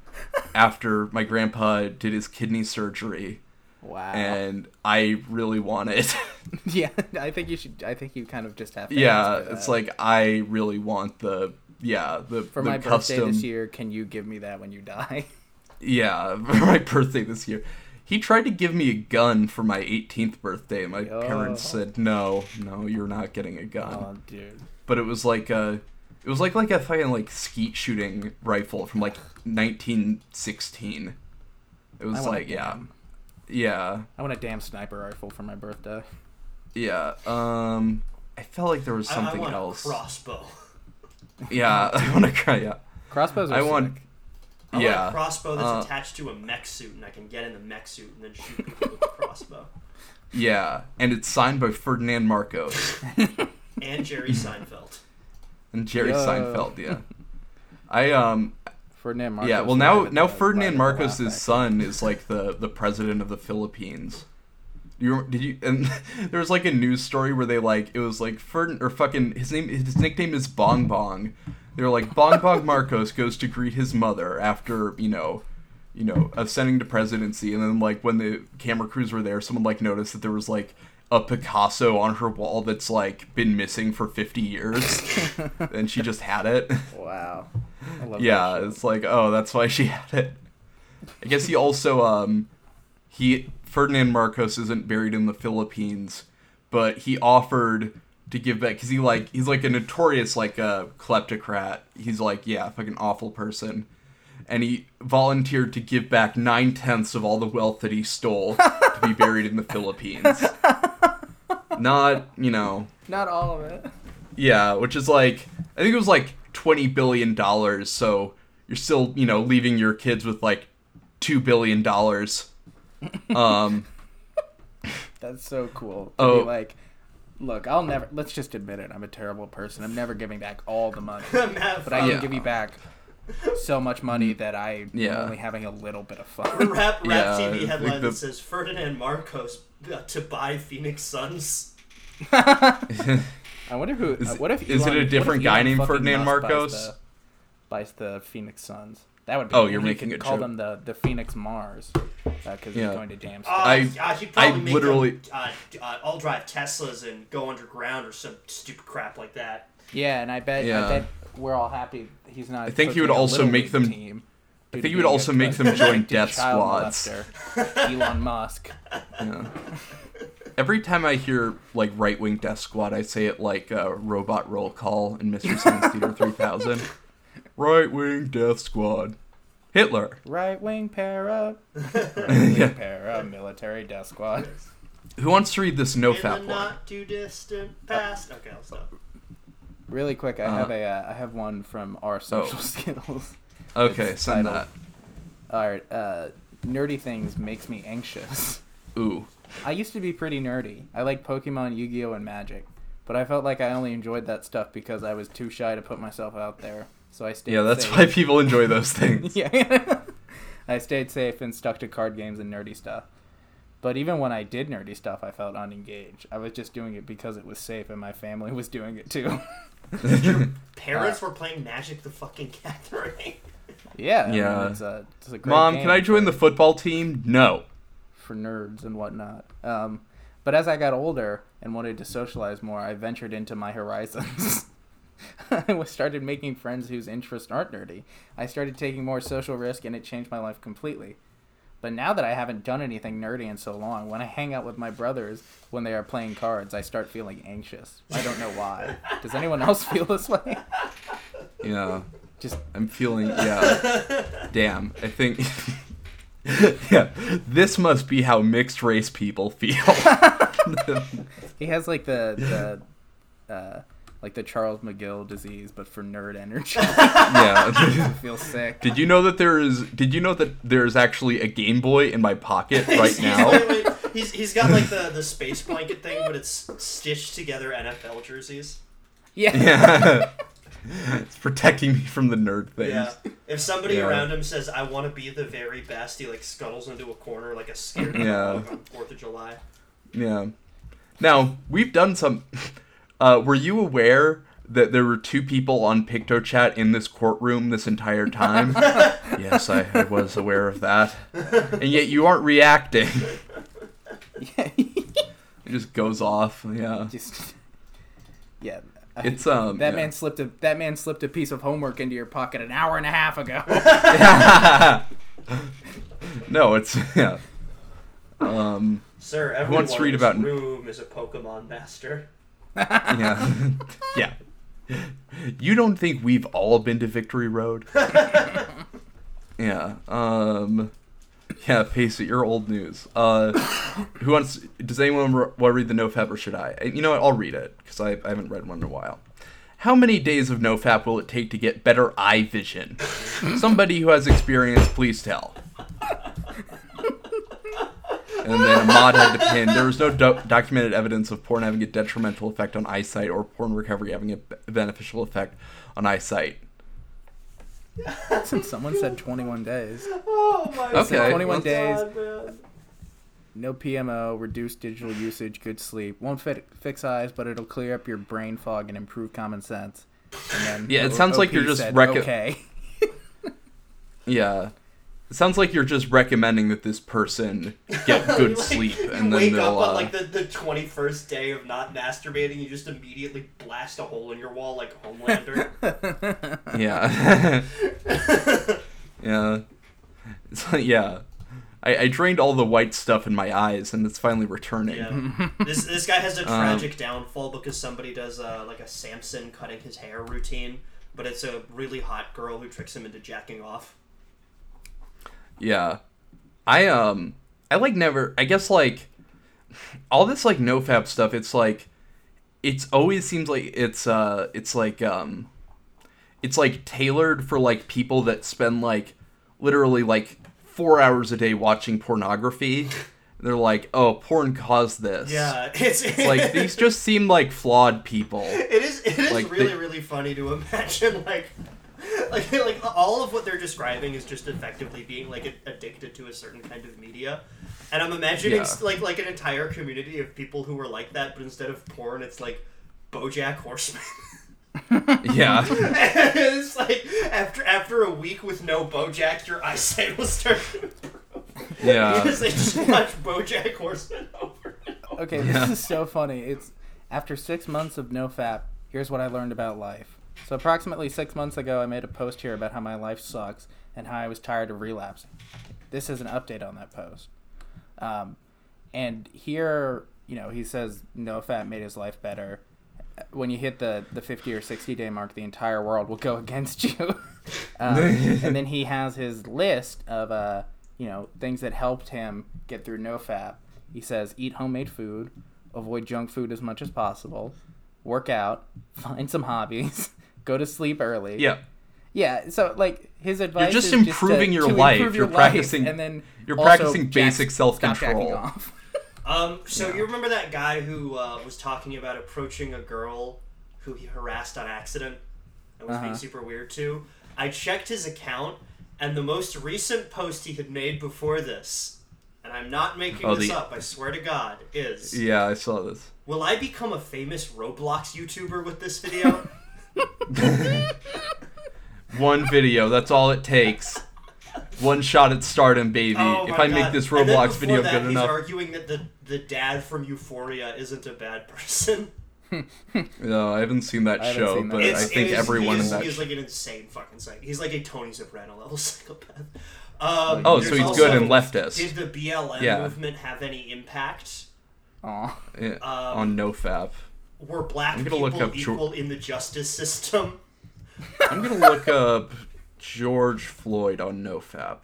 [SPEAKER 2] after my grandpa did his kidney surgery,
[SPEAKER 3] Wow.
[SPEAKER 2] and I really want it. *laughs*
[SPEAKER 3] yeah, I think you should. I think you kind of just have. To
[SPEAKER 2] yeah, it's like I really want the yeah the
[SPEAKER 3] for
[SPEAKER 2] the
[SPEAKER 3] my
[SPEAKER 2] custom
[SPEAKER 3] birthday this year. Can you give me that when you die?
[SPEAKER 2] yeah *laughs* for my birthday this year. He tried to give me a gun for my 18th birthday, and my
[SPEAKER 3] Yo.
[SPEAKER 2] parents said no, no, you're not getting a gun.
[SPEAKER 3] oh, dude.
[SPEAKER 2] but it was like a it was like like a fucking like skeet shooting rifle from like 1916 it was
[SPEAKER 3] I want a
[SPEAKER 2] like yeah
[SPEAKER 3] damn-
[SPEAKER 2] yeah
[SPEAKER 3] I want a damn sniper rifle for my birthday.
[SPEAKER 2] yeah um i felt like there was something
[SPEAKER 4] I- I,
[SPEAKER 2] something
[SPEAKER 4] want
[SPEAKER 2] else
[SPEAKER 4] a crossbow.
[SPEAKER 2] yeah *laughs* i want to cry yeah
[SPEAKER 3] Crossbows are
[SPEAKER 2] i want
[SPEAKER 3] sick.
[SPEAKER 4] I want
[SPEAKER 2] yeah
[SPEAKER 4] a crossbow that's
[SPEAKER 2] uh,
[SPEAKER 4] attached to a mech suit, and I can get in the mech suit and then shoot people with the crossbow.
[SPEAKER 2] yeah and it's signed by ferdinand marcos *laughs*
[SPEAKER 4] And Jerry Seinfeld.
[SPEAKER 2] and jerry
[SPEAKER 3] Yo.
[SPEAKER 2] seinfeld yeah i um
[SPEAKER 3] Ferdinand Marcos.
[SPEAKER 2] yeah well now now ferdinand
[SPEAKER 3] right at the
[SPEAKER 2] marcos's son is like the the president of the philippines you did you and *laughs* there was like a news story where they like it was like Ferdinand or fucking his name his nickname is Bong Bong. They were like Bong Bong Marcos goes to greet his mother after you know, you know ascending to presidency, and then like when the camera crews were there, someone like noticed that there was like a Picasso on her wall that's like been missing for fifty years, *laughs* and she just had it.
[SPEAKER 3] Wow. I love
[SPEAKER 2] yeah, it's like oh, that's why she had it. I guess he also um he Ferdinand Marcos isn't buried in the Philippines, but he offered to give back because he like he's like a notorious like uh, kleptocrat. He's like yeah, fucking awful person, and he volunteered to give back nine tenths of all the wealth that he stole *laughs* to be buried in the Philippines. Not you know
[SPEAKER 3] Not all of it.
[SPEAKER 2] yeah, which is like I think it was like twenty billion dollars. So you're still you know leaving your kids with like two billion dollars. Um. *laughs*
[SPEAKER 3] That's so cool. To
[SPEAKER 2] Oh.
[SPEAKER 3] be like, look, I'll never. Let's just admit it. I'm a terrible person. I'm never giving back all the money, *laughs*
[SPEAKER 4] Matt
[SPEAKER 3] but I can
[SPEAKER 2] Yeah.
[SPEAKER 3] give you back so much money that I
[SPEAKER 2] Yeah.
[SPEAKER 3] am only having a little bit of fun.
[SPEAKER 4] Rap, *laughs* rap
[SPEAKER 2] Yeah,
[SPEAKER 4] TV
[SPEAKER 2] like
[SPEAKER 4] headline
[SPEAKER 2] the-
[SPEAKER 4] that says Ferdinand Marcos uh, to buy Phoenix Suns. *laughs*
[SPEAKER 3] I wonder who.
[SPEAKER 2] Is-
[SPEAKER 3] uh, what if
[SPEAKER 2] is it a different guy named Ferdinand
[SPEAKER 3] Musk buys
[SPEAKER 2] Marcos?
[SPEAKER 3] the- Buys the Phoenix Suns. That would be.
[SPEAKER 2] Oh, you're
[SPEAKER 3] he
[SPEAKER 2] making
[SPEAKER 3] could
[SPEAKER 2] a
[SPEAKER 3] call
[SPEAKER 2] joke.
[SPEAKER 3] them the the Phoenix Mars because
[SPEAKER 2] Yeah.
[SPEAKER 3] he's going to jam.
[SPEAKER 4] Uh,
[SPEAKER 2] I-
[SPEAKER 4] uh, he'd probably
[SPEAKER 2] I
[SPEAKER 4] make
[SPEAKER 2] literally-
[SPEAKER 4] them, uh, uh, all drive Teslas and go underground or some stupid crap like that.
[SPEAKER 3] Yeah, and I bet
[SPEAKER 2] Yeah.
[SPEAKER 3] I bet we're all happy he's not.
[SPEAKER 2] I think he would also make them-
[SPEAKER 3] Team
[SPEAKER 2] I think
[SPEAKER 3] to
[SPEAKER 2] he would also make them join *laughs* death squads. *laughs*
[SPEAKER 3] Elon Musk.
[SPEAKER 2] Yeah. Every time I hear like right wing death squad, I say it like uh, robot roll call in Mystery Science Theater *laughs* 3000. Right wing death squad. Hitler.
[SPEAKER 3] Right wing para. *laughs* Right wing
[SPEAKER 2] Yeah.
[SPEAKER 3] para. Military death squad.
[SPEAKER 2] Who wants to read this no
[SPEAKER 4] In the
[SPEAKER 2] fap
[SPEAKER 4] not too distant past. Okay, I'll stop.
[SPEAKER 3] Really quick, I
[SPEAKER 2] Uh,
[SPEAKER 3] have a uh, I have one from our social *laughs* skills.
[SPEAKER 2] Okay,
[SPEAKER 3] It's
[SPEAKER 2] send
[SPEAKER 3] titled-
[SPEAKER 2] that.
[SPEAKER 3] All right, uh, nerdy things makes me anxious.
[SPEAKER 2] Ooh.
[SPEAKER 3] I used to be pretty nerdy. I like Pokemon, Yu-Gi-Oh, and Magic, but I felt like I only enjoyed that stuff because I was too shy to put myself out there. So I stayed.
[SPEAKER 2] Yeah, that's
[SPEAKER 3] safe.
[SPEAKER 2] why people enjoy those *laughs* things.
[SPEAKER 3] yeah. I stayed safe and stuck to card games and nerdy stuff. But even when I did nerdy stuff, I felt unengaged. I was just doing it because it was safe and my family was doing it too.
[SPEAKER 4] Your *laughs* Parents were playing Magic the fucking Gathering.
[SPEAKER 3] yeah. I mean,
[SPEAKER 2] Yeah.
[SPEAKER 3] it's a, it's a great
[SPEAKER 2] Mom,
[SPEAKER 3] game
[SPEAKER 2] can I join the football team? No.
[SPEAKER 3] for nerds and whatnot. Um, but as I got older and wanted to socialize more, I ventured into my horizons. *laughs* *laughs* I started making friends whose interests aren't nerdy. I started taking more social risk, and it changed my life completely. But now that I haven't done anything nerdy in so long, when I hang out with my brothers when they are playing cards, I start feeling anxious. I don't know why. Does anyone else feel this way? *laughs*
[SPEAKER 2] Yeah.
[SPEAKER 3] Just
[SPEAKER 2] I'm feeling yeah. Damn. I think *laughs* yeah, this must be how mixed race people feel.
[SPEAKER 3] He has like the the uh, like the Charles McGill disease, but for nerd energy. *laughs*
[SPEAKER 2] yeah.
[SPEAKER 3] I *laughs* feel sick.
[SPEAKER 2] Did you know that there is? Did you know that there is actually a Game Boy in my pocket *laughs* right
[SPEAKER 4] He's-
[SPEAKER 2] now?
[SPEAKER 4] He's, wait, wait, he's, he's got like the, the space blanket thing, but it's stitched together NFL jerseys.
[SPEAKER 3] Yeah.
[SPEAKER 2] Yeah. it's protecting me from the nerd things.
[SPEAKER 4] Yeah. If somebody
[SPEAKER 2] Yeah.
[SPEAKER 4] around him says, "I want to be the very best," he like scuttles into a corner like a scared
[SPEAKER 2] Yeah.
[SPEAKER 4] on Fourth of July.
[SPEAKER 2] Yeah. Now we've done some. Uh, were you aware that there were two people on PictoChat in this courtroom this entire time? *laughs* yes, I, I was aware of that. And yet you aren't reacting. *laughs* It just goes off. Yeah.
[SPEAKER 3] Just yeah.
[SPEAKER 2] It's um.
[SPEAKER 3] that
[SPEAKER 2] yeah.
[SPEAKER 3] man slipped a that man slipped a piece of homework into your pocket an hour and a half ago. *laughs*
[SPEAKER 2] no, it's yeah. Um.
[SPEAKER 4] Sir, everyone
[SPEAKER 2] wants to read
[SPEAKER 4] in this
[SPEAKER 2] about-
[SPEAKER 4] room is a Pokemon master.
[SPEAKER 2] Yeah. *laughs* yeah. You don't think we've all been to Victory Road? *laughs* yeah. Um. Yeah, Pace it. You're old news. Uh, who wants? Does anyone want to read the NoFap or should I? You know what? I'll read it because I, I haven't read one in a while. How many days of NoFap will it take to get better eye vision? Somebody who has experience, please tell. And then a mod had to pin. There was no do- documented evidence of porn having a detrimental effect on eyesight or porn recovery having a b- beneficial effect on eyesight.
[SPEAKER 3] Since Someone said 21 days. *laughs*
[SPEAKER 4] Oh my
[SPEAKER 2] Okay.
[SPEAKER 4] god,
[SPEAKER 3] 21 days.
[SPEAKER 4] man.
[SPEAKER 3] No PMO, reduced digital usage, good sleep. Won't fit, fix eyes, but it'll clear up your brain fog and improve common sense. And then
[SPEAKER 2] Yeah, it
[SPEAKER 3] O-
[SPEAKER 2] sounds like you're just
[SPEAKER 3] said,
[SPEAKER 2] reco-
[SPEAKER 3] okay. *laughs*
[SPEAKER 2] Yeah. It sounds like you're just recommending that this person get *laughs* good
[SPEAKER 4] Like,
[SPEAKER 2] sleep and then
[SPEAKER 4] wake
[SPEAKER 2] they'll.
[SPEAKER 4] up on
[SPEAKER 2] uh,
[SPEAKER 4] like the, the 21st day of not masturbating, you just immediately blast a hole in your wall like Homelander. *laughs*
[SPEAKER 2] Yeah. *laughs* yeah. It's like, yeah. I, I drained all the white stuff in my eyes and it's finally returning.
[SPEAKER 4] yeah. this this guy has a
[SPEAKER 2] Um,
[SPEAKER 4] tragic downfall because somebody does uh, like a Samson cutting his hair routine, but it's a really hot girl who tricks him into jacking off.
[SPEAKER 2] Yeah. I um I like never I guess like all this like nofap stuff it's like it's always seems like it's uh it's like um it's like tailored for like people that spend like literally like 4 hours a day watching pornography. They're like, "Oh, porn caused this."
[SPEAKER 4] Yeah, *laughs* it's,
[SPEAKER 2] It's like these *laughs* just seem like flawed people.
[SPEAKER 4] It is. It is
[SPEAKER 2] Like,
[SPEAKER 4] really,
[SPEAKER 2] they-
[SPEAKER 4] really funny to imagine like, *laughs* like, like all of what they're describing is just effectively being like a- addicted to a certain kind of media, and I'm imagining
[SPEAKER 2] Yeah.
[SPEAKER 4] like like an entire community of people who are like that, but instead of porn, it's like BoJack Horseman. *laughs*
[SPEAKER 2] Yeah. *laughs*
[SPEAKER 4] it's like after after a week with no BoJack, your eyesight will start. to.
[SPEAKER 2] Yeah.
[SPEAKER 4] Because they just watch BoJack Horseman over and over.
[SPEAKER 3] Okay,
[SPEAKER 2] Yeah.
[SPEAKER 3] this is so funny. It's after six months of no fap. Here's what I learned about life. So approximately six months ago, I made a post here about how my life sucks and how I was tired of relapsing. This is an update on that post. Um, and here, you know, he says no fap made his life better. When you hit the the 50 or 60 day mark, the entire world will go *laughs* against you. *laughs* um, and then he has his list of uh, you know things that helped him get through no fap. He says eat homemade food, avoid junk food as much as possible, work out, *laughs* find some hobbies, go to sleep early.
[SPEAKER 2] Yeah.
[SPEAKER 3] Yeah, so like his advice
[SPEAKER 2] just
[SPEAKER 3] is to-
[SPEAKER 2] improving your
[SPEAKER 3] to
[SPEAKER 2] life.
[SPEAKER 3] improve
[SPEAKER 2] You're
[SPEAKER 3] your life,
[SPEAKER 2] practicing-
[SPEAKER 3] and then
[SPEAKER 2] you're practicing basic self-control. *laughs*
[SPEAKER 4] Um, so you remember that guy who uh, was talking about approaching a girl who he harassed on accident and was being
[SPEAKER 3] Uh-huh.
[SPEAKER 4] super weird to? I checked his account, and the most recent post he had made before this, and I'm not making
[SPEAKER 2] Oh,
[SPEAKER 4] this
[SPEAKER 2] the-
[SPEAKER 4] up, I swear to God, is
[SPEAKER 2] Yeah, I saw this.
[SPEAKER 4] Will I become a famous Roblox YouTuber with this video? *laughs* *laughs*
[SPEAKER 2] One video, that's all it takes. One shot at stardom, baby.
[SPEAKER 4] Oh
[SPEAKER 2] if
[SPEAKER 4] my
[SPEAKER 2] I make this Roblox video
[SPEAKER 4] that,
[SPEAKER 2] good
[SPEAKER 4] he's
[SPEAKER 2] enough.
[SPEAKER 4] arguing that the, the dad from Euphoria isn't a bad person.
[SPEAKER 2] No, I haven't seen that
[SPEAKER 3] I
[SPEAKER 2] show,
[SPEAKER 3] seen that.
[SPEAKER 2] but
[SPEAKER 4] It's,
[SPEAKER 2] I think
[SPEAKER 4] it is-
[SPEAKER 2] everyone
[SPEAKER 4] he
[SPEAKER 2] in
[SPEAKER 4] is,
[SPEAKER 2] that
[SPEAKER 4] he is
[SPEAKER 2] sh-
[SPEAKER 4] like an insane fucking psych. He's like a Tony Soprano level *laughs* psychopath. Um,
[SPEAKER 2] Oh, so he's
[SPEAKER 4] also-
[SPEAKER 2] good and leftist.
[SPEAKER 4] Did the BLM
[SPEAKER 2] Yeah.
[SPEAKER 4] movement have any impact?
[SPEAKER 3] Aw.
[SPEAKER 2] Yeah,
[SPEAKER 4] um,
[SPEAKER 2] on NoFap.
[SPEAKER 4] Were black
[SPEAKER 2] I'm
[SPEAKER 4] people
[SPEAKER 2] gonna look up Jo-
[SPEAKER 4] equal in the justice system?
[SPEAKER 2] I'm gonna look up George Floyd on NoFap.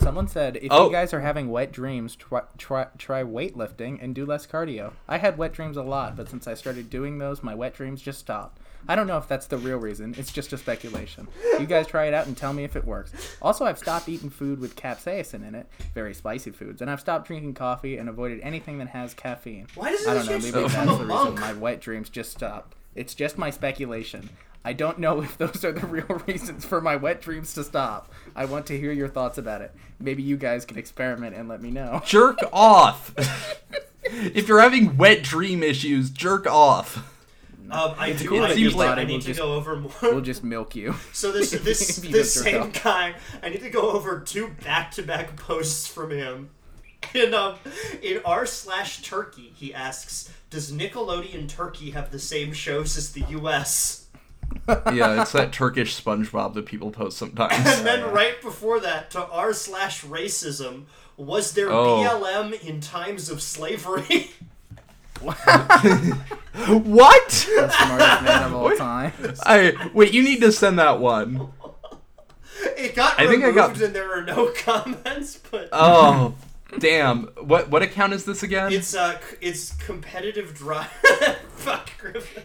[SPEAKER 3] Someone said, if
[SPEAKER 2] Oh.
[SPEAKER 3] you guys are having wet dreams, try, try, try weightlifting and do less cardio. I had wet dreams a lot, but since I started doing those, my wet dreams just stopped. I don't know if that's the real reason. It's just a speculation. You guys try it out and tell me if it works. Also, I've stopped eating food with capsaicin in it, very spicy foods, and I've stopped drinking coffee and avoided anything that has caffeine.
[SPEAKER 4] Why does
[SPEAKER 3] it
[SPEAKER 4] spectrum?
[SPEAKER 3] I don't know.
[SPEAKER 4] shit
[SPEAKER 3] Maybe
[SPEAKER 4] come
[SPEAKER 3] that's
[SPEAKER 4] from
[SPEAKER 3] the
[SPEAKER 4] a
[SPEAKER 3] reason
[SPEAKER 4] monk?
[SPEAKER 3] my wet dreams just stopped. It's just my speculation. I don't know if those are the real *laughs* reasons for my wet dreams to stop. I want to hear your thoughts about it. Maybe you guys can experiment and let me know.
[SPEAKER 2] Jerk off. *laughs* if you're having wet dream issues, jerk off. *laughs*
[SPEAKER 4] Um, I do.
[SPEAKER 3] cool
[SPEAKER 4] I,
[SPEAKER 3] that
[SPEAKER 4] do I need to
[SPEAKER 3] just-
[SPEAKER 4] go over more.
[SPEAKER 3] We'll just milk you. *laughs*
[SPEAKER 4] So this *laughs* this this same guy, I need to go over two back to back posts from him. In um in r slash Turkey, he asks, "Does Nickelodeon Turkey have the same shows as the U.S.?"
[SPEAKER 2] Yeah, it's that Turkish SpongeBob that people post sometimes.
[SPEAKER 4] And then right before that, to r slash racism, was there
[SPEAKER 2] Oh.
[SPEAKER 4] BLM in times of slavery?
[SPEAKER 2] What?
[SPEAKER 3] The Smartest man of all time.
[SPEAKER 2] I wait. You need to send that one.
[SPEAKER 4] it got
[SPEAKER 2] I think I
[SPEAKER 4] removed
[SPEAKER 2] got-
[SPEAKER 4] and there are no *laughs* comments, but.
[SPEAKER 2] Oh, damn. What what account is this again?
[SPEAKER 4] It's uh, it's competitive drive. *laughs* Fuck Griffin.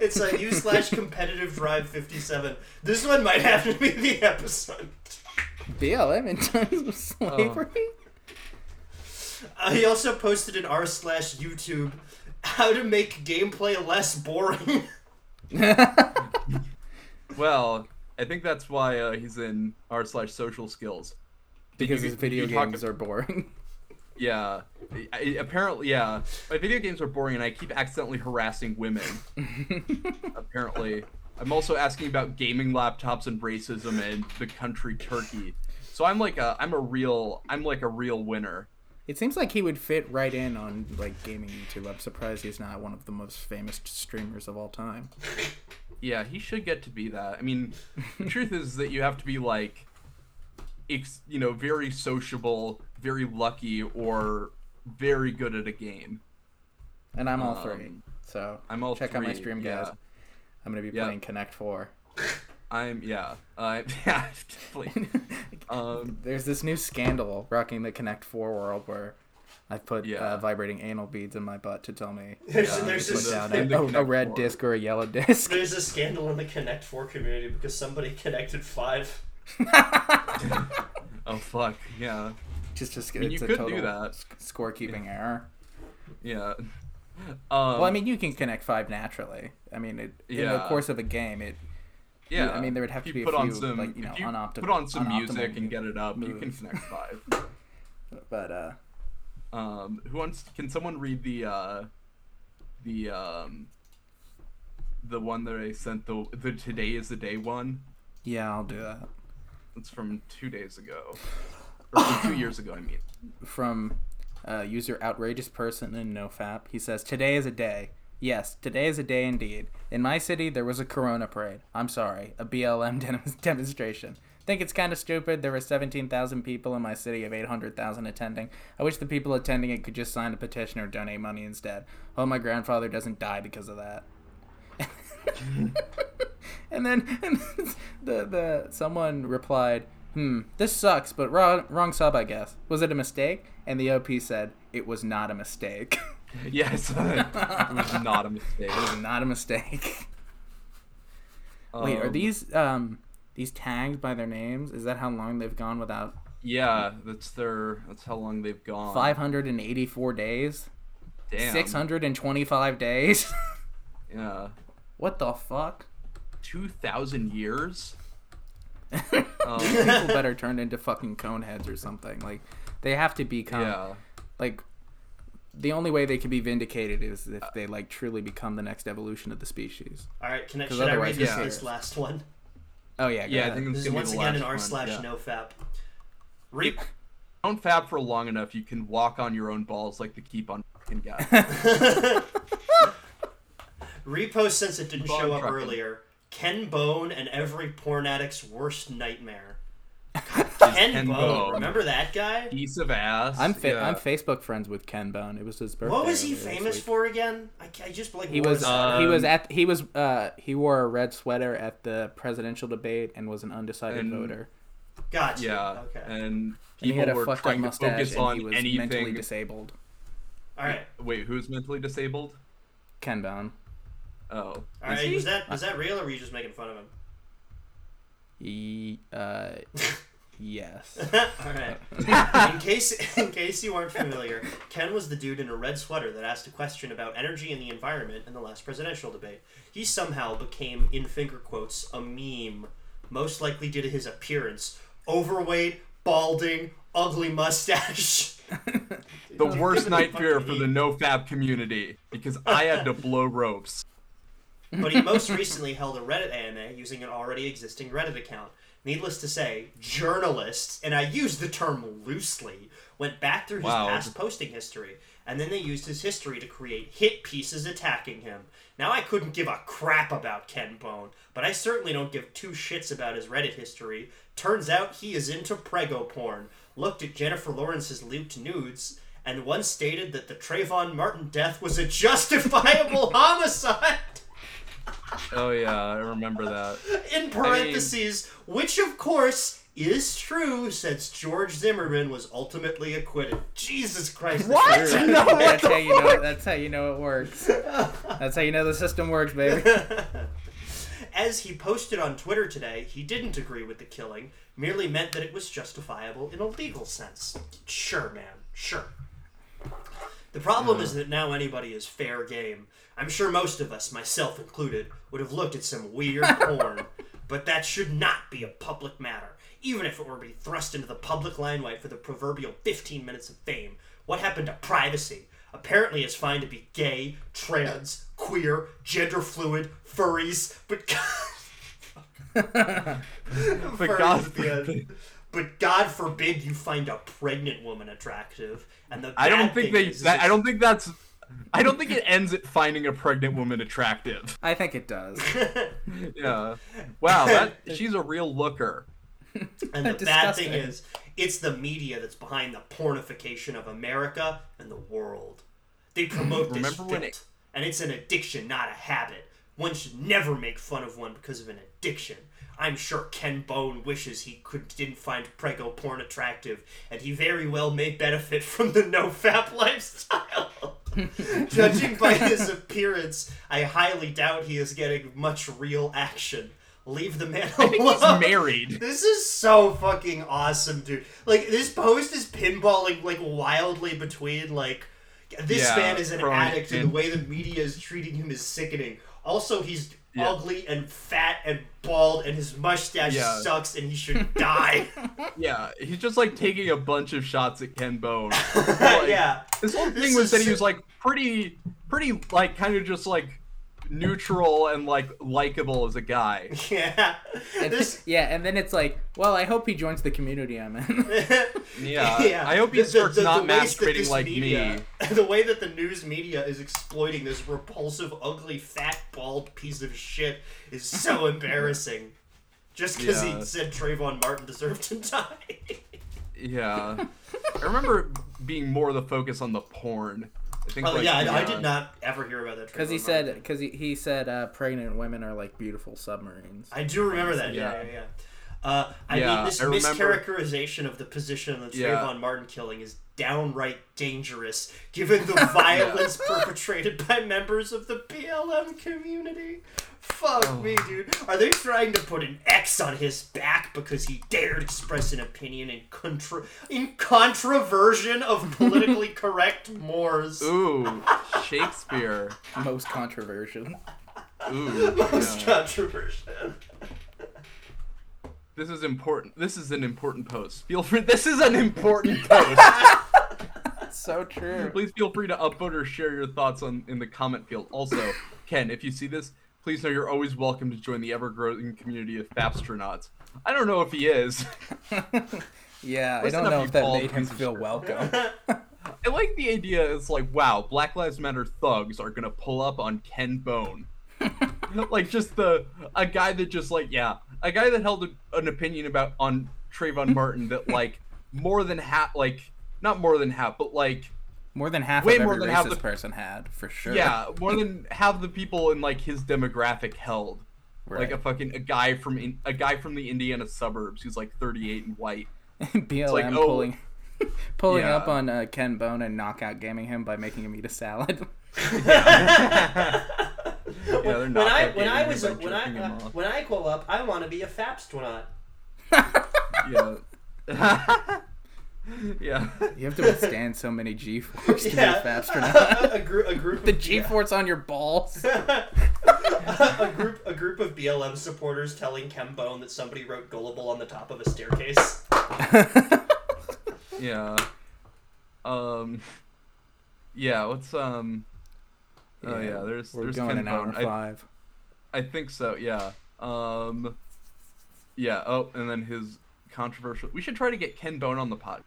[SPEAKER 4] It's a a u slash competitive drive fifty seven. This one might have to be the episode.
[SPEAKER 3] BLM in times of slavery?
[SPEAKER 4] Uh, he also posted in r slash YouTube how to make gameplay less boring. *laughs*
[SPEAKER 2] well, I think that's why uh, he's in r slash social skills.
[SPEAKER 3] because
[SPEAKER 2] You-
[SPEAKER 3] his video
[SPEAKER 2] you talk-
[SPEAKER 3] games are boring. *laughs*
[SPEAKER 2] Yeah. I, apparently, yeah. My video games are boring, and I keep accidentally harassing women. *laughs* apparently, I'm also asking about gaming laptops and racism and the country Turkey. So I'm like a I'm a real I'm like a real winner.
[SPEAKER 3] It seems like he would fit right in on like gaming YouTube. I'm surprised he's not one of the most famous streamers of all time. *laughs*
[SPEAKER 2] Yeah, he should get to be that. I mean, the *laughs* truth is that you have to be like, ex, you know, very sociable, very lucky, or very good at a game.
[SPEAKER 3] And I'm all three.
[SPEAKER 2] Um,
[SPEAKER 3] So
[SPEAKER 2] I'm all
[SPEAKER 3] check out my
[SPEAKER 2] three,
[SPEAKER 3] stream,
[SPEAKER 2] yeah.
[SPEAKER 3] guys. I'm gonna be
[SPEAKER 2] Yeah.
[SPEAKER 3] playing Connect Four. *laughs*
[SPEAKER 2] I'm yeah. Uh, *laughs* yeah, definitely. *laughs* Um,
[SPEAKER 3] There's this new scandal rocking the Connect Four world where I've put
[SPEAKER 2] Yeah.
[SPEAKER 3] uh, vibrating anal beads in my butt to tell me *laughs*
[SPEAKER 4] There's,
[SPEAKER 2] Yeah,
[SPEAKER 4] there's,
[SPEAKER 3] put
[SPEAKER 4] this,
[SPEAKER 3] down
[SPEAKER 2] in the
[SPEAKER 3] a, a, a red
[SPEAKER 2] Four.
[SPEAKER 3] disc or a yellow disc.
[SPEAKER 4] there's a scandal in the Connect Four community because somebody connected five.
[SPEAKER 2] oh fuck, yeah,
[SPEAKER 3] Just to,
[SPEAKER 2] mean,
[SPEAKER 3] it's
[SPEAKER 2] you
[SPEAKER 3] a
[SPEAKER 2] could
[SPEAKER 3] total
[SPEAKER 2] do that.
[SPEAKER 3] scorekeeping error.
[SPEAKER 2] yeah. Um,
[SPEAKER 3] Well, I mean, you can connect five naturally. I mean, it, in the course of a game, it
[SPEAKER 2] yeah.
[SPEAKER 3] I mean, there would have to be a
[SPEAKER 2] put on
[SPEAKER 3] few,
[SPEAKER 2] some,
[SPEAKER 3] like, you know,
[SPEAKER 2] you
[SPEAKER 3] unoptim-
[SPEAKER 2] put on some
[SPEAKER 3] unoptimal
[SPEAKER 2] music and get it up, you can
[SPEAKER 3] moves.
[SPEAKER 2] connect five. *laughs*
[SPEAKER 3] but uh,
[SPEAKER 2] Um, who wants? Can someone read the uh, the um, the one that I sent the the today is the day one?
[SPEAKER 3] yeah, I'll do that.
[SPEAKER 2] It's from two days ago, or from two years ago. I mean.
[SPEAKER 3] From uh, user outrageous person in NoFap, he says, "Today is a day. Yes, today is a day indeed. In my city, there was a Corona parade. I'm sorry, a BLM *laughs* dem- demonstration." Think it's kind of stupid. There were 17,000 people in my city of 800,000 attending. I wish the people attending it could just sign a petition or donate money instead. Hope my grandfather doesn't die because of that. *laughs* and then and *laughs* the the someone replied, "Hmm, this sucks, but wrong wrong sub, I guess. Was it a mistake?" And the OP said, "It was not a mistake.
[SPEAKER 2] Yes, *laughs* it was not a mistake.
[SPEAKER 3] it was not a mistake." Wait, are
[SPEAKER 2] Um,
[SPEAKER 3] these um these tagged by their names? Is that how long they've gone without
[SPEAKER 2] Yeah, that's their. That's how long they've gone.
[SPEAKER 3] 584 days?
[SPEAKER 2] Damn.
[SPEAKER 3] 625 days? *laughs*
[SPEAKER 2] Yeah.
[SPEAKER 3] what the fuck?
[SPEAKER 2] Two thousand years. *laughs* Um,
[SPEAKER 3] People better turn into fucking cone heads or something. Like they have to become
[SPEAKER 2] yeah.
[SPEAKER 3] like the only way they can be vindicated is if uh, they like truly become the next evolution of the species.
[SPEAKER 4] All right, can I,
[SPEAKER 3] 'Cause
[SPEAKER 4] should I read this,
[SPEAKER 2] who
[SPEAKER 4] this last one?
[SPEAKER 3] Oh yeah, go
[SPEAKER 2] Yeah, I think
[SPEAKER 4] This
[SPEAKER 2] it's
[SPEAKER 4] is once again
[SPEAKER 2] last
[SPEAKER 4] an r slash
[SPEAKER 2] yeah.
[SPEAKER 4] nofap. Re-
[SPEAKER 2] Don't fap for long enough, you can walk on your own balls like the keep on fucking guy. *laughs* *laughs*
[SPEAKER 4] repost since it didn't
[SPEAKER 2] Bone
[SPEAKER 4] show up
[SPEAKER 2] trucking.
[SPEAKER 4] earlier. Ken Bone and every porn addict's worst nightmare.
[SPEAKER 2] Ken
[SPEAKER 4] Ken, Bone.
[SPEAKER 2] Bone.
[SPEAKER 4] remember that guy?
[SPEAKER 2] Piece of ass.
[SPEAKER 3] I'm fa-
[SPEAKER 2] yeah.
[SPEAKER 3] I'm Facebook friends with Ken Bone. It was his birthday.
[SPEAKER 4] What was he famous
[SPEAKER 3] week.
[SPEAKER 4] for again? I, I just like
[SPEAKER 3] He was
[SPEAKER 4] that.
[SPEAKER 3] he was
[SPEAKER 2] Um,
[SPEAKER 3] at he was uh he wore a red sweater at the presidential debate and was an undecided
[SPEAKER 2] And-
[SPEAKER 3] voter.
[SPEAKER 4] Gotcha.
[SPEAKER 2] Yeah,
[SPEAKER 4] Okay.
[SPEAKER 2] and
[SPEAKER 3] And he
[SPEAKER 2] people
[SPEAKER 3] had a
[SPEAKER 2] were
[SPEAKER 3] fucked up
[SPEAKER 2] trying to
[SPEAKER 3] mustache
[SPEAKER 2] focus on
[SPEAKER 3] he was mentally
[SPEAKER 2] anything.
[SPEAKER 3] disabled.
[SPEAKER 4] All right.
[SPEAKER 2] Wait, who's mentally disabled?
[SPEAKER 3] Ken Bone.
[SPEAKER 2] Oh,
[SPEAKER 4] All
[SPEAKER 2] Is
[SPEAKER 4] right.
[SPEAKER 2] he?
[SPEAKER 4] Was that was that real or were you just making fun of him?
[SPEAKER 3] He, uh, *laughs* yes. *laughs*
[SPEAKER 4] All right. in case in case you aren't familiar, Ken was the dude in a red sweater that asked a question about energy and the environment in the last presidential debate. He somehow became, in finger quotes, a meme. Most likely due to his appearance: overweight, balding, ugly mustache. *laughs*
[SPEAKER 2] the worst night fear for the no-fap community because I had to blow ropes.
[SPEAKER 4] But he most recently held a Reddit AMA using an already existing Reddit account. Needless to say, journalists, and I use the term loosely, went back through his
[SPEAKER 2] Wow.
[SPEAKER 4] past posting history, and then they used his history to create hit pieces attacking him. Now, I couldn't give a crap about Ken Bone, but I certainly don't give two shits about his Reddit history. Turns out he is into prego porn, looked at Jennifer Lawrence's leaked nudes, and once stated that the Trayvon Martin death was a *laughs* justifiable homicide. *laughs*
[SPEAKER 2] Oh yeah, I remember that.
[SPEAKER 4] in parentheses, which of course is true since George Zimmerman was ultimately acquitted. Jesus Christ.
[SPEAKER 2] What?
[SPEAKER 4] this *laughs*
[SPEAKER 2] No, what
[SPEAKER 3] that's
[SPEAKER 2] the
[SPEAKER 3] how you know. That's how you know it works. *laughs* That's how you know the system works, baby.
[SPEAKER 4] As he posted on Twitter today, he didn't agree with the killing, merely meant that it was justifiable in a legal sense. Sure, man, sure. The problem is that now anybody is fair game. I'm sure most of us, myself included, would have looked at some weird *laughs* porn, but that should not be a public matter. Even if it were to be thrust into the public limelight for the proverbial 15 minutes of fame, what happened to privacy? Apparently, it's fine to be gay, trans, queer, gender fluid, furries, but *laughs*
[SPEAKER 2] But
[SPEAKER 4] Furries
[SPEAKER 2] God
[SPEAKER 4] the
[SPEAKER 2] forbid.
[SPEAKER 4] But God forbid you find a pregnant woman attractive. And the
[SPEAKER 2] I don't think they.
[SPEAKER 4] is, is
[SPEAKER 2] That, I don't think that's. I don't think it ends at finding a pregnant woman attractive.
[SPEAKER 3] I think it does. *laughs*
[SPEAKER 2] Yeah. Wow, that she's a real looker.
[SPEAKER 4] And *laughs* the bad thing is, it's the media that's behind the pornification of America and the world. They promote this
[SPEAKER 2] Remember
[SPEAKER 4] filth,
[SPEAKER 2] it-
[SPEAKER 4] and it's an addiction, not a habit. One should never make fun of one because of an addiction. I'm sure Ken Bone wishes he could didn't find prego porn attractive, and he very well may benefit from the no fap *laughs* lifestyle. *laughs* Judging by his appearance, I highly doubt he is getting much real action. Leave the man
[SPEAKER 2] think he's
[SPEAKER 4] alone.
[SPEAKER 2] married.
[SPEAKER 4] This is so fucking awesome, dude. Like this post is pinballing like wildly between like this
[SPEAKER 2] Yeah,
[SPEAKER 4] man is an addict and
[SPEAKER 2] and-
[SPEAKER 4] the way the media is treating him is sickening. Also, he's
[SPEAKER 2] Yeah.
[SPEAKER 4] ugly and fat and bald and his mustache
[SPEAKER 2] Yeah.
[SPEAKER 4] sucks and he should *laughs* die.
[SPEAKER 2] Yeah, he's just like taking a bunch of shots at Ken Bone. *laughs* Like,
[SPEAKER 4] yeah.
[SPEAKER 2] This whole
[SPEAKER 4] This
[SPEAKER 2] thing was
[SPEAKER 4] is
[SPEAKER 2] that he was like pretty, pretty like kind of just like neutral and like likable as a guy. *laughs*
[SPEAKER 4] Yeah.
[SPEAKER 3] And-
[SPEAKER 4] This *laughs*
[SPEAKER 3] yeah, and then it's like, well, I hope he joins the community I'm in. *laughs*
[SPEAKER 2] Yeah. I hope he
[SPEAKER 4] The-
[SPEAKER 2] starts
[SPEAKER 4] the- the
[SPEAKER 2] not
[SPEAKER 4] ways that
[SPEAKER 2] masturbating like
[SPEAKER 4] media-
[SPEAKER 2] me.
[SPEAKER 4] The way that the news media is exploiting this repulsive, ugly, fat, bald piece of shit is so embarrassing. Just because
[SPEAKER 2] Yeah.
[SPEAKER 4] he said Trayvon Martin deserved to die.
[SPEAKER 2] Yeah. I remember being more the focus on the porn. I think
[SPEAKER 4] oh
[SPEAKER 2] like,
[SPEAKER 4] yeah, I, I did not ever hear about that.
[SPEAKER 3] Because he
[SPEAKER 4] Trayvon
[SPEAKER 3] said, because he, he said, uh, pregnant women are like beautiful submarines.
[SPEAKER 4] I do remember that. Yeah,
[SPEAKER 2] Yeah.
[SPEAKER 4] yeah, yeah. Uh, I
[SPEAKER 2] Yeah,
[SPEAKER 4] mean, this
[SPEAKER 2] I remember-
[SPEAKER 4] mischaracterization of the position of the
[SPEAKER 2] Yeah.
[SPEAKER 4] Trayvon Martin killing is downright dangerous, given the *laughs* violence perpetrated by members of the BLM community. Fuck
[SPEAKER 2] Oh.
[SPEAKER 4] me, dude. Are they trying to put an X on his back because he dared express an opinion in contra- in controversion of *laughs* politically correct Moors?
[SPEAKER 2] Ooh, Shakespeare.
[SPEAKER 3] Most controversial.
[SPEAKER 2] Ooh. *laughs*
[SPEAKER 4] Most
[SPEAKER 2] yeah.
[SPEAKER 4] controversial.
[SPEAKER 2] This is important. This is an important post. Feel free. This is an important *laughs* post.
[SPEAKER 3] So true.
[SPEAKER 2] please feel free to upvote or share your thoughts on in the comment field. Also, Ken, if you see this, please know you're always welcome to join the ever-growing community of Fapstronauts. I don't know if he is. *laughs*
[SPEAKER 3] Yeah, I don't know if that made him feel welcome. *laughs*
[SPEAKER 2] I like the idea. It's like, wow, Black Lives Matter thugs are gonna pull up on Ken Bone. like just the a guy that just like yeah, a guy that held a, an opinion about on Trayvon Martin that *laughs* like more than half like not more than half, but like
[SPEAKER 3] More than half
[SPEAKER 2] Way
[SPEAKER 3] of
[SPEAKER 2] more than half
[SPEAKER 3] racist
[SPEAKER 2] the-
[SPEAKER 3] person had, for sure.
[SPEAKER 2] yeah, *laughs* more than half the people in like his demographic held. like a fucking a guy from in, a guy from the Indiana suburbs who's like 38 and white. *laughs*
[SPEAKER 3] BLM
[SPEAKER 2] like, oh.
[SPEAKER 3] pulling pulling
[SPEAKER 2] Yeah.
[SPEAKER 3] up on uh, Ken Bone and knockout gaming him by making him eat a salad. *laughs*
[SPEAKER 2] Yeah, they're
[SPEAKER 4] when I when I was when I uh, when I grow up, I want to be a fapstronaut.
[SPEAKER 2] yeah. *laughs* yeah.
[SPEAKER 3] you have to withstand so many G force to
[SPEAKER 4] Yeah,
[SPEAKER 3] be a astronaut. *laughs*
[SPEAKER 4] a, group a group
[SPEAKER 3] the G force on your balls.
[SPEAKER 4] a group a group of BLM supporters telling Ken Bone that somebody wrote gullible on the top of a staircase.
[SPEAKER 2] Yeah. Um. Yeah. What's um. Oh yeah. There's
[SPEAKER 3] We're
[SPEAKER 2] there's
[SPEAKER 3] going
[SPEAKER 2] Ken
[SPEAKER 3] an hour
[SPEAKER 2] Bone. I,
[SPEAKER 3] five.
[SPEAKER 2] I think so. Yeah. Um. Yeah. Oh, and then his controversial. We should try to get Ken Bone on the pod.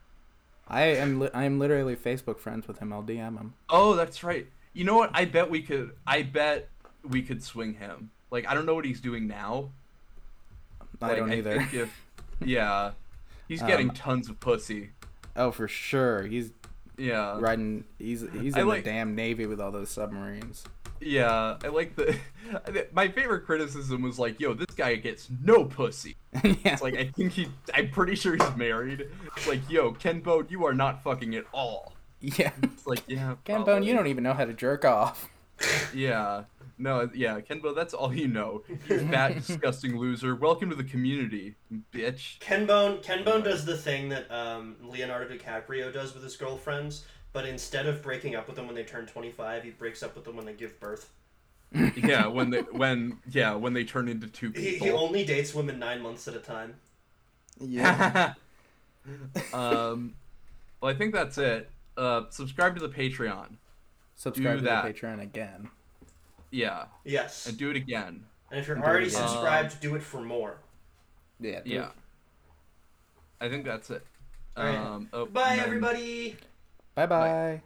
[SPEAKER 3] I am li- I am literally Facebook friends with him. I'll DM him.
[SPEAKER 2] Oh, that's right. You know what? I bet we could. I bet we could swing him. Like I don't know what he's doing now.
[SPEAKER 3] I
[SPEAKER 2] Like,
[SPEAKER 3] don't either.
[SPEAKER 2] think if, yeah. He's *laughs* getting
[SPEAKER 3] Um,
[SPEAKER 2] tons of pussy.
[SPEAKER 3] Oh, for sure. He's
[SPEAKER 2] Yeah.
[SPEAKER 3] riding. He's he's in
[SPEAKER 2] like-
[SPEAKER 3] the damn navy with all those submarines.
[SPEAKER 2] Yeah, I like the. *laughs* My favorite criticism was like, "Yo, this guy gets no pussy." *laughs*
[SPEAKER 3] yeah.
[SPEAKER 2] It's like I think he. I'm pretty sure he's married. It's like, "Yo, Ken Bone, you are not fucking at all."
[SPEAKER 3] yeah.
[SPEAKER 2] It's like, yeah.
[SPEAKER 3] Ken Bone, you don't even know how to jerk off.
[SPEAKER 2] Yeah. No. Yeah, Ken Bone, that's all you know. You fat, *laughs* disgusting loser. Welcome to the community, bitch.
[SPEAKER 4] Ken Bone Ken Bone does the thing that um, Leonardo DiCaprio does with his girlfriends, but instead of breaking up with them when they turn 25, he breaks up with them when they give birth.
[SPEAKER 2] Yeah, *laughs* when they when yeah when they turn into two
[SPEAKER 4] He,
[SPEAKER 2] people.
[SPEAKER 4] he only dates women nine months at a time.
[SPEAKER 3] Yeah. *laughs*
[SPEAKER 2] um, well, I think that's it. Uh, subscribe to the Patreon.
[SPEAKER 3] Subscribe to
[SPEAKER 2] that.
[SPEAKER 3] the Patreon again.
[SPEAKER 2] Yeah,
[SPEAKER 4] Yes.
[SPEAKER 2] and do it again.
[SPEAKER 4] And if you're
[SPEAKER 3] And
[SPEAKER 4] already
[SPEAKER 3] again.
[SPEAKER 4] subscribed, do it for more.
[SPEAKER 3] Yeah.
[SPEAKER 2] Yeah.
[SPEAKER 3] it.
[SPEAKER 2] I think that's it.
[SPEAKER 4] Alright.
[SPEAKER 2] Um, oh,
[SPEAKER 4] Bye,
[SPEAKER 2] and then-
[SPEAKER 4] everybody.
[SPEAKER 3] Bye bye.